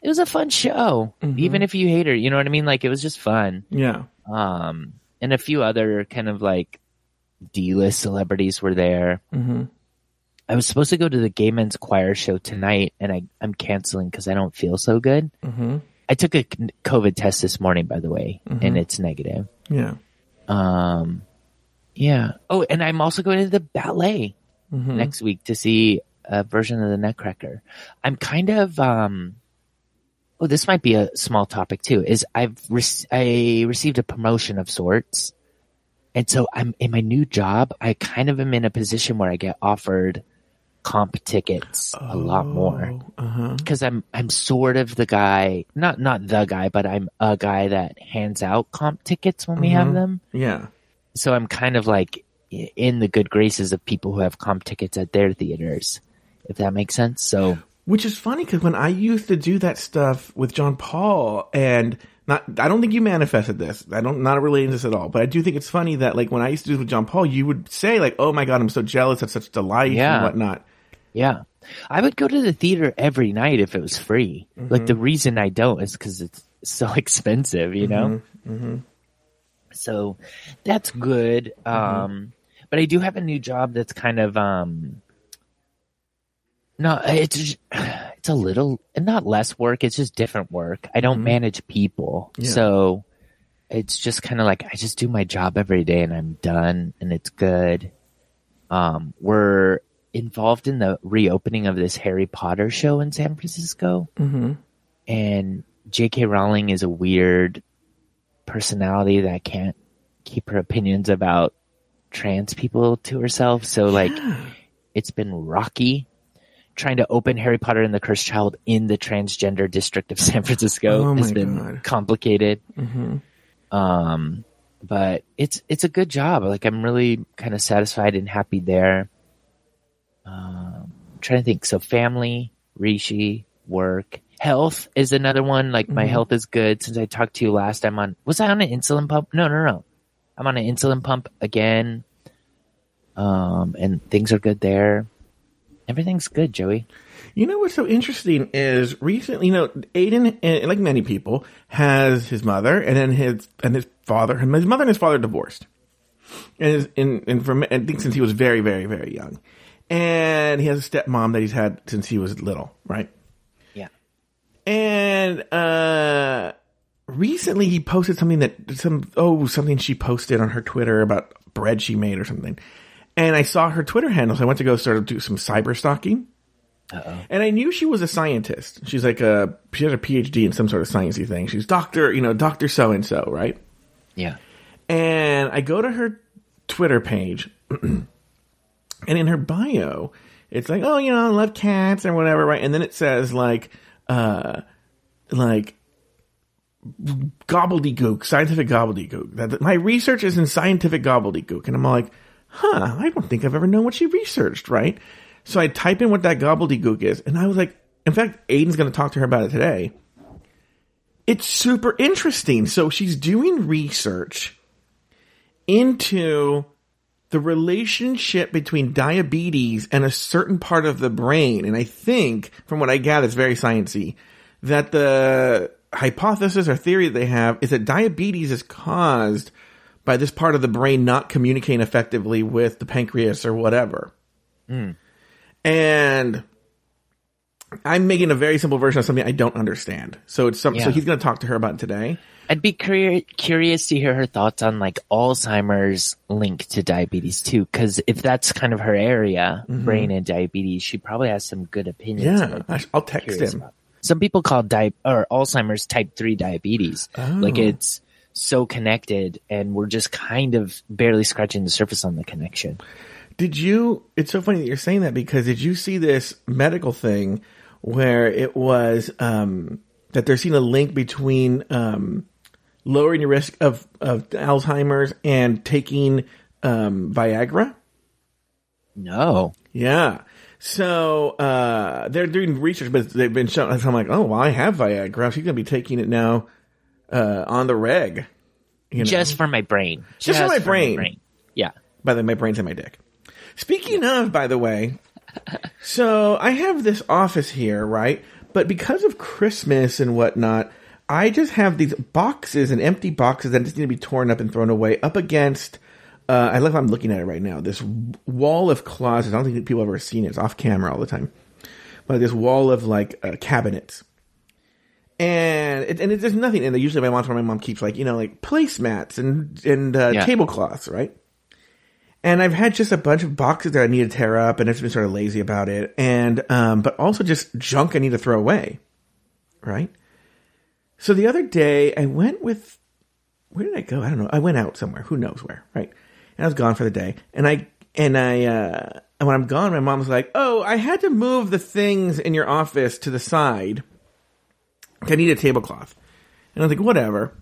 it was a fun show. Mm-hmm. Even if you hate her, you know what I mean? Like, it was just fun. Yeah. Um, and a few other kind of like D-list celebrities were there. Mm-hmm. I was supposed to go to the Gay Men's Choir show tonight, and I, I'm canceling because I don't feel so good. Mm-hmm. I took a COVID test this morning, by the way, and it's negative. Yeah. Um, yeah. Oh, and I'm also going to the ballet Mm-hmm. next week to see a version of the Nutcracker. I'm kind of, um, oh, this might be a small topic too, is I've, rec- I received a promotion of sorts. And so I'm in my new job. I kind of am in a position where I get offered comp tickets a lot more Uh-huh. because I'm I'm sort of the guy, not not the guy, but I'm a guy that hands out comp tickets when we have them. Yeah. So I'm kind of like in the good graces of people who have comp tickets at their theaters, if that makes sense. So Which is funny because when I used to do that stuff with John Paul and not, I don't think you manifested this. I don't, not relating to this at all, but I do think it's funny that like when I used to do it with John Paul, you would say like, "Oh my god, I'm so jealous. That's such delight Yeah. and whatnot." Yeah, I would go to the theater every night if it was free. Like the reason I don't is because it's so expensive, you know. So that's good. Um, but I do have a new job that's kind of um, no, it's it's a little not less work. It's just different work. I don't manage people, Yeah. so it's just kind of like I just do my job every day and I'm done and it's good. Um, we're involved in the reopening of this Harry Potter show in San Francisco, Mm-hmm. and J.K. Rowling is a weird personality that can't keep her opinions about trans people to herself. So like, it's been rocky trying to open Harry Potter and the Cursed Child in the transgender district of San Francisco Oh has been God. complicated. Mm-hmm. Um, but it's it's a good job. Like I'm really kind of satisfied and happy there. Um, I'm trying to think. So family, Rishi, work, health is another one. Like my health is good. Since I talked to you last, I'm on. Was I on an insulin pump? No, no, no. I'm on an insulin pump again. Um, and things are good there. Everything's good, Joey. You know what's so interesting is recently, you know, Aiden, eh, like many people, has his mother and then his and his father. His mother and his father divorced, and his, and, and from I think since he was very, very, very young, and he has a stepmom that he's had since he was little, right? Yeah. And uh recently he posted something that some oh something she posted on her Twitter about bread she made or something. And I saw her Twitter handle, so I went to go sort of do some cyber stalking. And I knew she was a scientist. She's like a she has a PhD in some sort of sciencey thing. She's doctor, you know, doctor so and so, right? Yeah. And I go to her Twitter page, and in her bio, it's like, oh, you know, I love cats or whatever, right? And then it says like, uh, like gobbledygook, scientific gobbledygook. That my research is in scientific gobbledygook, and I'm like, huh, I don't think I've ever known what she researched, right? So I type in what that gobbledygook is, and I was like, in fact, Aiden's going to talk to her about it today. It's super interesting. So she's doing research into the relationship between diabetes and a certain part of the brain. And I think, from what I gather, it's very sciencey, that the hypothesis or theory that they have is that diabetes is caused by this part of the brain not communicating effectively with the pancreas or whatever. Hmm. And I'm making a very simple version of something I don't understand. So it's some, so he's going to talk to her about it today. I'd be curi- curious to hear her thoughts on like Alzheimer's link to diabetes too, because if that's kind of her area, brain and diabetes, she probably has some good opinions. Mm-hmm. Yeah, I'd be I- I'll text him. about. Some people call di- or Alzheimer's type three diabetes, Oh. like it's so connected, and we're just kind of barely scratching the surface on the connection. Did you? It's so funny that you're saying that because did you see this medical thing where it was um, that they're seeing a link between um, lowering your risk of, of Alzheimer's and taking um, Viagra? No, Yeah. So uh, they're doing research, but they've been shown. So I'm like, oh, well, I have Viagra. She's going to be taking it now uh, on the reg. You know? Just for my brain. Just for my brain. Yeah. By the way, my brain's in my dick. Speaking of, by the way, so I have this office here, right? But because of Christmas and whatnot, I just have these boxes and empty boxes that just need to be torn up and thrown away up against. Uh, I love. I'm looking at it right now. This wall of closets. I don't think people have ever seen it. It's off camera all the time. But this wall of like uh, cabinets, and it, and it, there's nothing in there. Usually, my mom's where my mom keeps like you know like placemats and and uh, Yeah. tablecloths, right? And I've had just a bunch of boxes that I need to tear up, and I've been sort of lazy about it. And um, but also just junk I need to throw away, right? So the other day I went with where did I go? I don't know. I went out somewhere. Who knows where, right? And I was gone for the day. And I and I uh, and when I'm gone, my mom's like, "Oh, I had to move the things in your office to the side. I need a tablecloth." And I was like, "Whatever."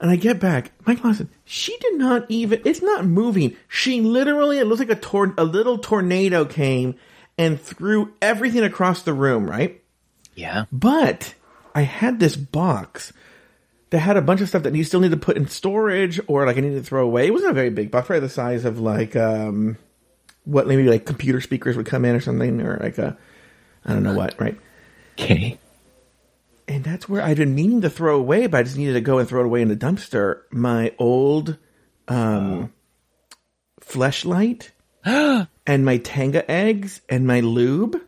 And I get back, Mike Lawson, she did not even, it's not moving. She literally, it looks like a tor- a little tornado came and threw everything across the room, right? Yeah. But I had this box that had a bunch of stuff that you still need to put in storage or like I needed to throw away. It wasn't a very big box, probably the size of like, um, what maybe like computer speakers would come in or something or like a, I don't know what, right? Okay. And that's where I'd been meaning to throw away, but I just needed to go and throw it away in the dumpster. My old um, fleshlight and my Tenga eggs and my lube,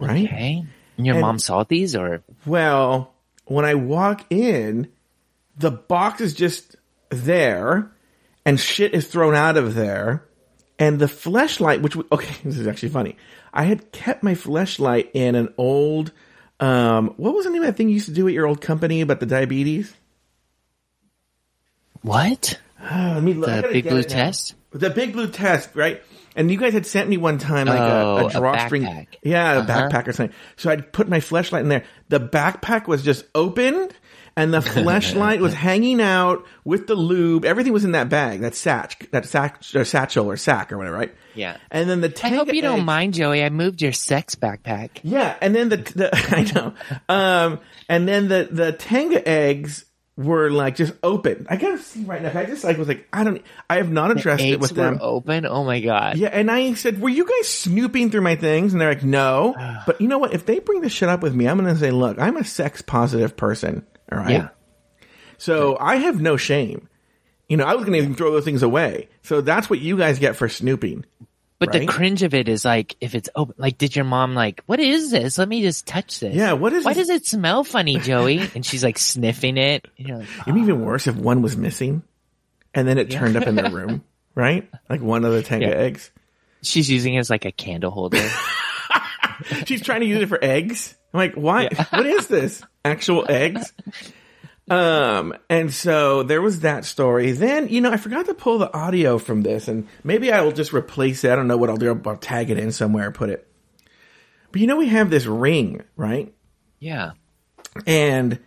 right? Okay. And your And- mom saw these or Well, when I walk in, the box is just there, and shit is thrown out of there, and the fleshlight, which okay, this is actually funny. I had kept my fleshlight in an old, um, what was the name of that thing you used to do at your old company about the diabetes? what? Uh, let me look. The big blue test? The big blue test, right? And you guys had sent me one time like Oh, a, a a drawstring, backpack. yeah, a Uh-huh. backpack or something. So I'd put my fleshlight in there. The backpack was just opened, and the fleshlight was hanging out with the lube. Everything was in that bag, that satch, that sack, or satchel or sack or whatever, right? Yeah. And then the I hope you don't eggs- mind, Joey. I moved your sex backpack. yeah, and then the, the I know, um, and then the the Tenga eggs were like just open. I gotta see right now. I just like was like I don't. I have not addressed it with them. open. Oh my god. Yeah, and I said, "Were you guys snooping through my things?" And they're like, "No." but you know what? If they bring this shit up with me, I'm going to say, "Look, I'm a sex positive person. All right. Yeah. So I have no shame. You know, I was going to even throw those things away. So that's what you guys get for snooping. But the cringe of it is like if it's open. Like, did your mom like, what is this? Let me just touch this. Yeah, what is Why this? does it smell funny, Joey? and she's like sniffing it. And you're like, It'd be even ah. worse if one was missing, and then it turned up in their room, right? Like one of the Tenga Yeah. eggs. she's using it as like a candle holder. She's trying to use it for eggs. I'm like, why? What is this? Actual eggs? Um, and so there was that story. Then, you know, I forgot to pull the audio from this, and maybe I will just replace it. I don't know what I'll do. I'll, I'll tag it in somewhere, put it. But you know, we have this ring, right? yeah. And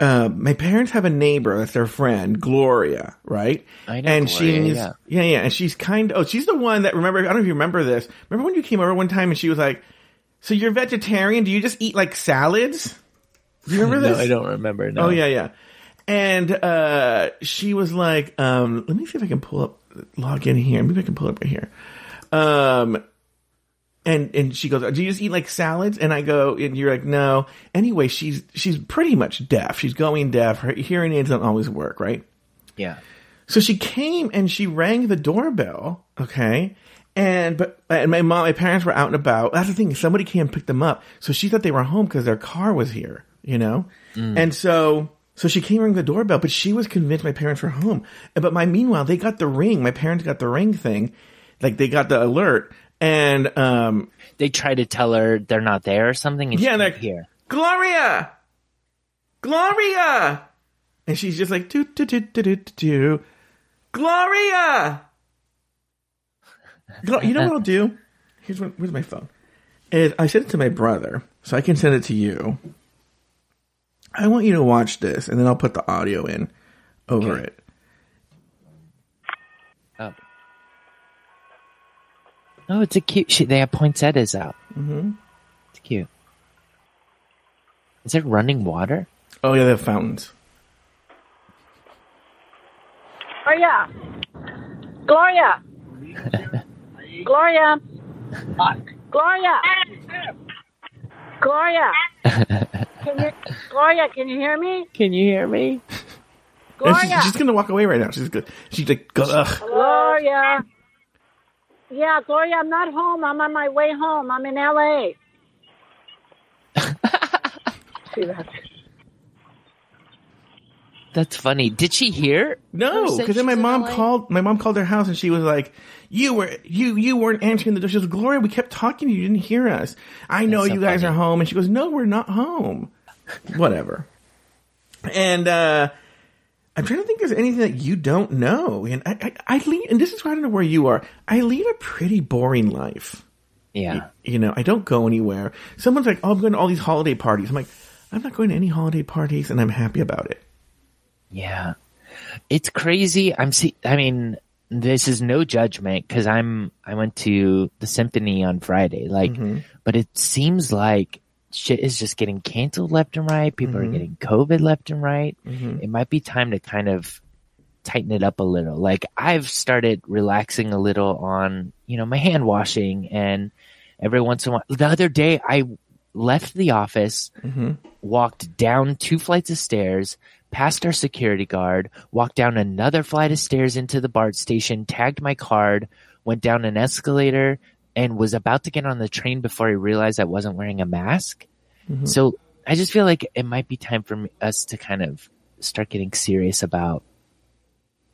uh, my parents have a neighbor that's their friend, Gloria, right? I know And Gloria, she's yeah. yeah, yeah, and she's kind. Of, oh, she's the one that remember. I don't know if you remember this. Remember when you came over one time and she was like, "So you're vegetarian? Do you just eat like salads?" Do you remember this? No, this? I don't remember. No. Oh yeah, yeah. And uh, she was like, um, "Let me see if I can pull up, log in here. Maybe I can pull up right here." Um, and and she goes, "Do you just eat like salads?" And I go, and you're like, "No." Anyway, she's she's pretty much deaf. She's going deaf. Her hearing aids don't always work, right? Yeah. So she came and she rang the doorbell. Okay. And but and my mom, my parents were out and about. That's the thing. Somebody came and picked them up. So she thought they were home because their car was here. You know. And so so she came ring the doorbell, but she was convinced my parents were home. But my meanwhile, they got the ring. My parents got the ring thing. Like they got the alert. And um They try to tell her they're not there or something. And yeah, they're here. Gloria, Gloria, and she's just like do do do do do do, Gloria. Glo- You know what I'll do? Here's what. Where's my phone? Is I sent it to my brother, so I can send it to you. I want you to watch this, and then I'll put the audio in over Okay. it. Oh. Oh, it's a cute. She, they have poinsettias out. Mm-hmm. It's cute. Is it running water? Oh yeah, they have fountains. Oh yeah, Gloria. Gloria. Gloria. Gloria. Can you, Gloria, can you hear me? Can you hear me? And she's, Gloria. she's gonna walk away right now. She's good. She's like, ugh. Gloria. Yeah, Gloria, I'm not home. I'm on my way home. I'm in LA. See that? That's funny. Did she hear? No, because then my mom called. My mom called their house and she was like, "You were you you weren't answering the door." She goes, "Gloria, we kept talking to you. You didn't hear us. I know so you guys funny. are home." And she goes, "No, we're not home." Whatever. And uh I'm trying to think. There's anything that you don't know, and I, I, I lead, and this is why I don't know where you are. I lead a pretty boring life. Yeah. You know, I don't go anywhere. Someone's like, "Oh, I'm going to all these holiday parties." I'm like, "I'm not going to any holiday parties," and I'm happy about it. Yeah. It's crazy. I'm see I mean, this is no judgment cuz I'm I went to the symphony on Friday. Like mm-hmm. but it seems like shit is just getting canceled left and right. People are mm-hmm. getting covid left and right. Mm-hmm. It might be time to kind of tighten it up a little. Like I've started relaxing a little on, you know, my hand washing and every once in a while the other day I left the office walked down two flights of stairs, past our security guard, walked down another flight of stairs into the BART station, tagged my card, went down an escalator, and was about to get on the train before I realized I wasn't wearing a mask. So I just feel like it might be time for me, us to kind of start getting serious about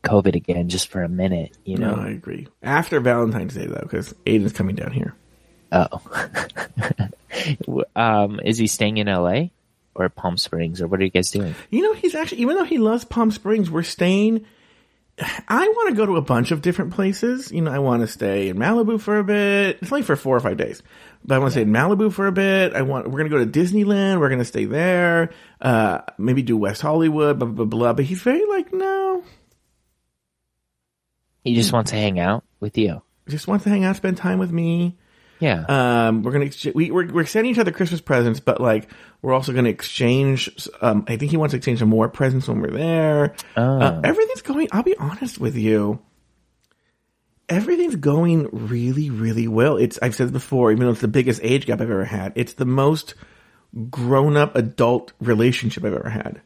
COVID again, just for a minute, you know? No, I agree. After Valentine's Day, though, because Aiden's coming down here. Oh. um, is he staying in LA or Palm Springs or what are you guys doing? You know, he's actually, even though he loves Palm Springs, we're staying. I want to go to a bunch of different places. You know, I want to stay in Malibu for a bit. It's only for four or five days, but I want to stay in Malibu for a bit. I want, we're going to go to Disneyland. We're going to stay there. Uh, maybe do West Hollywood, blah, blah, blah. But he's very like, no, He just wants to hang out with you. just wants to hang out, spend time with me. Yeah. Um, we're gonna exchange, we, we're we're sending each other Christmas presents, but like we're also gonna exchange. Um, I think he wants to exchange some more presents when we're there. Oh. Uh, everything's going. I'll be honest with you. Everything's going really, really well. It's I've said before, even though it's the biggest age gap I've ever had. It's the most grown up adult relationship I've ever had.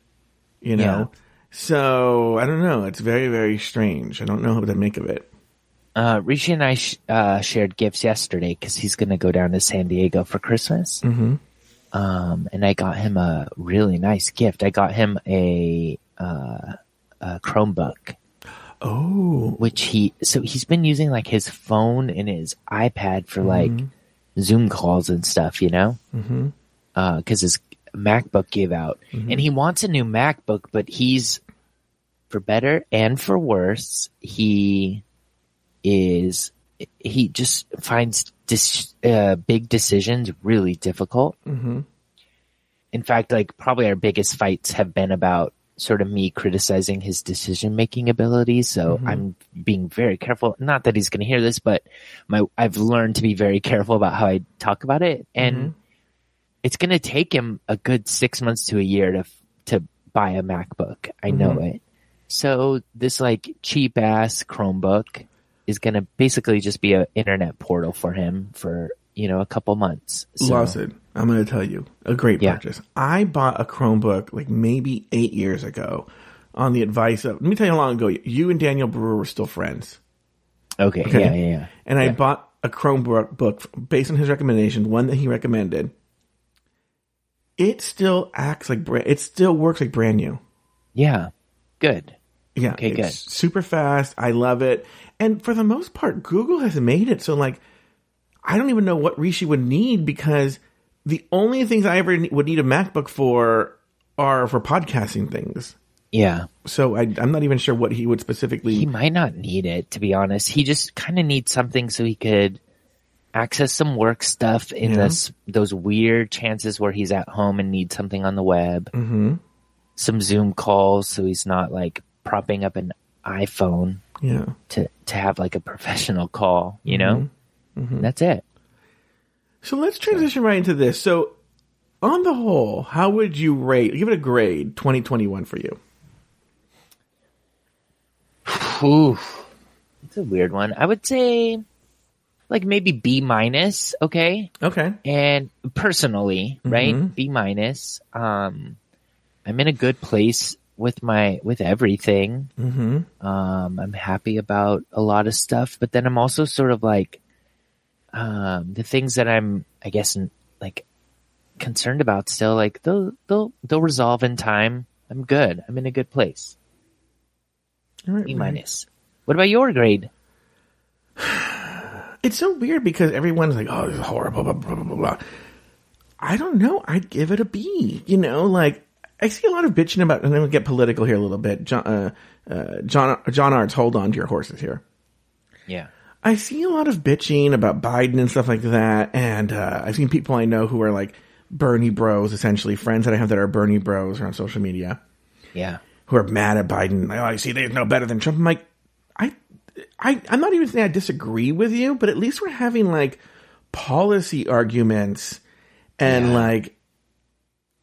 You know. Yeah. So I don't know. It's very, very strange. I don't know what to make of it. Uh, Rishi and I sh- uh, shared gifts yesterday because he's going to go down to San Diego for Christmas. Mm-hmm. Um, and I got him a really nice gift. I got him a, uh, a Chromebook, Oh, which he, so he's been using like his phone and his iPad for like Zoom calls and stuff, you know? Mm-hmm. Uh, his MacBook gave out and he wants a new MacBook, but he's, for better and for worse, he is he just finds dis, uh, big decisions really difficult. Mm-hmm. In fact, like probably our biggest fights have been about sort of me criticizing his decision making abilities. So I'm being very careful. Not that he's going to hear this, but my I've learned to be very careful about how I talk about it, and it's going to take him a good six months to a year to to buy a MacBook. I know it. So this like cheap ass Chromebook is going to basically just be an internet portal for him for you know a couple months. So, Lawson, I'm going to tell you a great Yeah. purchase. I bought a Chromebook like maybe eight years ago on the advice of, let me tell you how long ago you and Daniel Brewer were still friends. okay, Okay. yeah, yeah, yeah. And I bought a Chromebook book based on his recommendation, one that he recommended. It still acts like brand, it still works like brand new. Yeah, good. Yeah. Okay, it's good. Super fast. I love it. And for the most part, Google has made it so like I don't even know what Rishi would need because the only things I ever would need a MacBook for are for podcasting things. Yeah, So I, I'm not even sure what he would specifically. he might not need it to be honest. He just kind of needs something so he could access some work stuff in Yeah. this those weird chances where he's at home and needs something on the web. Mm-hmm. Some Zoom calls so he's not like propping up an iPhone. yeah. to to have like a professional call, you know? Mm-hmm. Mm-hmm. That's it. So let's transition right into this. So, on the whole, how would you rate? Give it a grade. 2021 for you. Whew. It's a weird one. I would say like maybe B minus, okay? Okay. And personally, right? Mm-hmm. B minus. Um I'm in a good place with my with everything. Mm-hmm. Um I'm happy about a lot of stuff, but then I'm also sort of like um the things that I'm I guess like concerned about still like they'll they'll they'll resolve in time. I'm good. I'm in a good place. All right. Right. minus. What about your grade? It's so weird because everyone's like, "Oh, this is horrible." Blah, blah, blah, blah, blah. I don't know. I'd give it a B. You know, like I see a lot of bitching about, and then we get political here a little bit. John, uh, uh, John, John Arts, hold on to your horses here. Yeah. I see a lot of bitching about Biden and stuff like that, and uh, I've seen people I know who are like Bernie Bros, essentially friends that I have that are Bernie Bros are on social media Yeah. who are mad at Biden. Like, oh, you see, they're no better than Trump. I'm like, I, I, I'm not even saying I disagree with you, but at least we're having like policy arguments and Yeah. like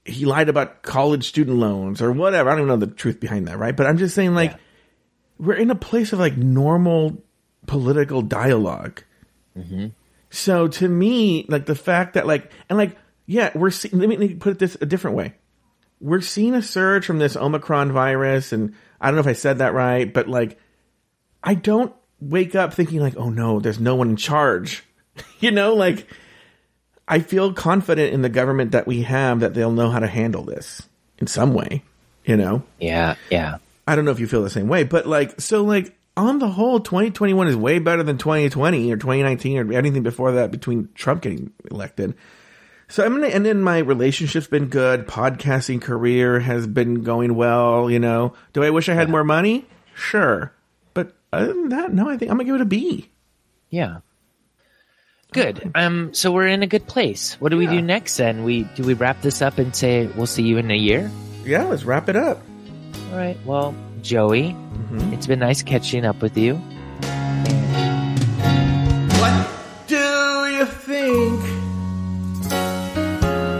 he lied about college student loans or whatever. I don't even know the truth behind that, right? But I'm just saying, like, Yeah. we're in a place of like normal political dialog mm-hmm. So to me, like the fact that like and like yeah, we're see- let me- let me put it this a different way. We're seeing a surge from this Omicron virus, and I don't know if I said that right, but like I don't wake up thinking like, oh no, there's no one in charge. you know, like I feel confident in the government that we have that they'll know how to handle this in some way. You know, Yeah. Yeah. I don't know if you feel the same way, but like, so like on the whole, 2021 is way better than 2020 or 2019 or anything before that between Trump getting elected. So I'm gonna, and then my relationship's been good. Podcasting career has been going well. You know, do I wish I had more money? Sure, but other than that, no. I think I'm gonna give it a B. Yeah. Good. Um. So we're in a good place. What do we do next? Then we do we wrap this up and say we'll see you in a year. Yeah, let's wrap it up. All right. Well, Joey, it's been nice catching up with you. What do you think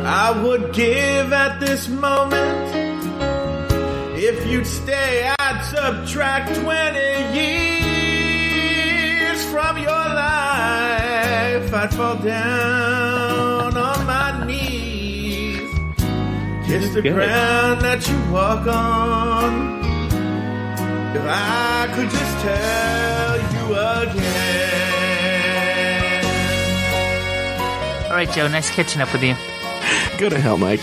I would give at this moment? If you'd stay, I'd subtract 20 years from your life. I'd fall down on my knees. Kiss the Good. ground that you walk on. If I could just tell you again. All right, Joe. Nice catching up with you. Go to hell, Mike.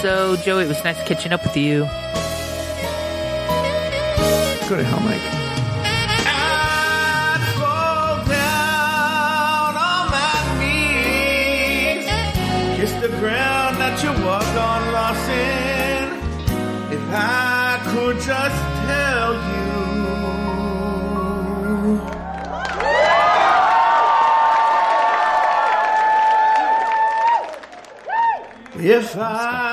So, Joe, it was nice catching up with you. Go to hell, Mike. The ground that you walk on, Lawson. If I could just tell you. If I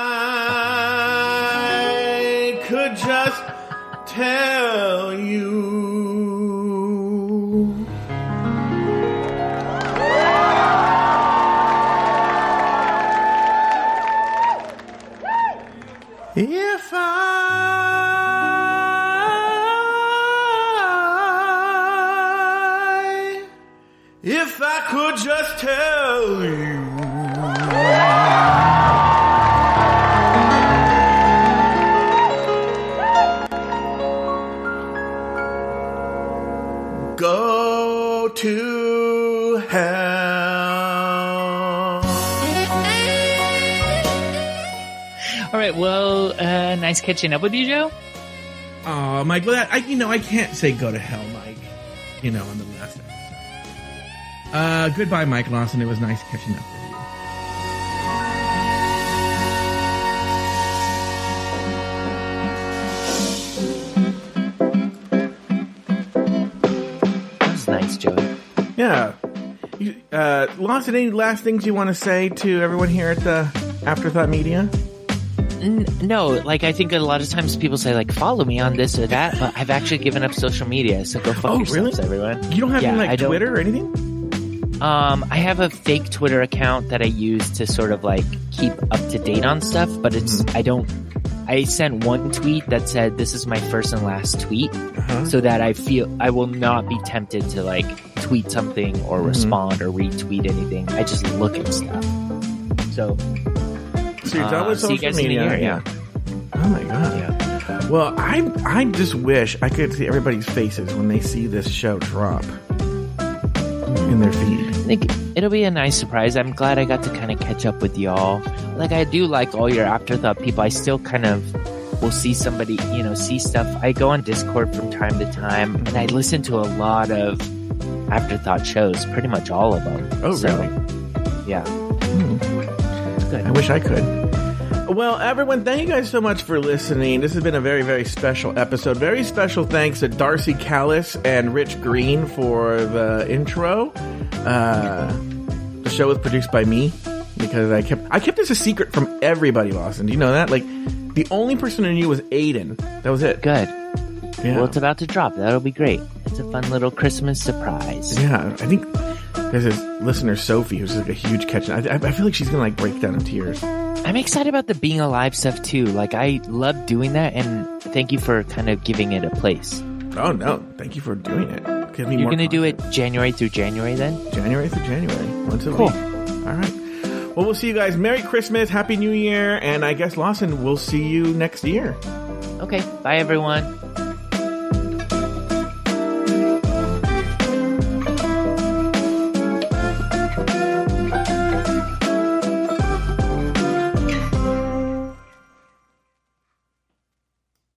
tell you. Go to hell. All right. Well, uh, nice catching up with you, Joe. Oh, Mike, well, that, I, you know, I can't say go to hell, Mike. You know, on the last episode. Uh, goodbye, Mike Lawson. It was nice catching up with you. That was nice, Joey. Yeah. You, uh, Lawson, any last things you want to say to everyone here at the Afterthought Media? N- no, like I think a lot of times people say like follow me on this or that, but I've actually given up social media, so go fuck Oh, yourselves, really? everyone. You don't have Yeah, any I like don't- Twitter or anything? Um, I have a fake Twitter account that I use to sort of like keep up to date on stuff, but it's Mm-hmm. I don't I sent one tweet that said this is my first and last tweet, Uh-huh. so that I feel I will not be tempted to like tweet something Mm-hmm. or respond or retweet anything. I just look at stuff. So So you're done Uh, with see you social media? yeah. Oh my god. yeah, Well, I I just wish I could see everybody's faces when they see this show drop in their feed. I think it'll be a nice surprise. I'm glad I got to kind of catch up with y'all. Like I do like all your afterthought people. I still kind of will see somebody, you know, see stuff. I go on Discord from time to time, and I listen to a lot of afterthought shows. Pretty much all of them. Oh, So, really? Yeah. Hmm. Good. I wish I could. Well, everyone, thank you guys so much for listening. This has been a very, very special episode. Very special thanks to Darcy Callis and Rich Green for the intro. Uh, the show was produced by me because I kept I kept this a secret from everybody, Lawson. Do you know that? Like, the only person who knew was Aiden. That was it. Good. Yeah. Well, it's about to drop. That'll be great. It's a fun little Christmas surprise. Yeah, I think there's this listener Sophie who's like a huge catch. I, I I feel like she's gonna like break down in tears. I'm excited about the being alive stuff too. Like I love doing that, and thank you for kind of giving it a place. Oh no! Thank you for doing it. Give me You're more gonna do it. January through January then? January through January, once a Cool. week. All right. Well, we'll see you guys. Merry Christmas, Happy New Year, and I guess Lawson, we'll see you next year. Okay. Bye everyone.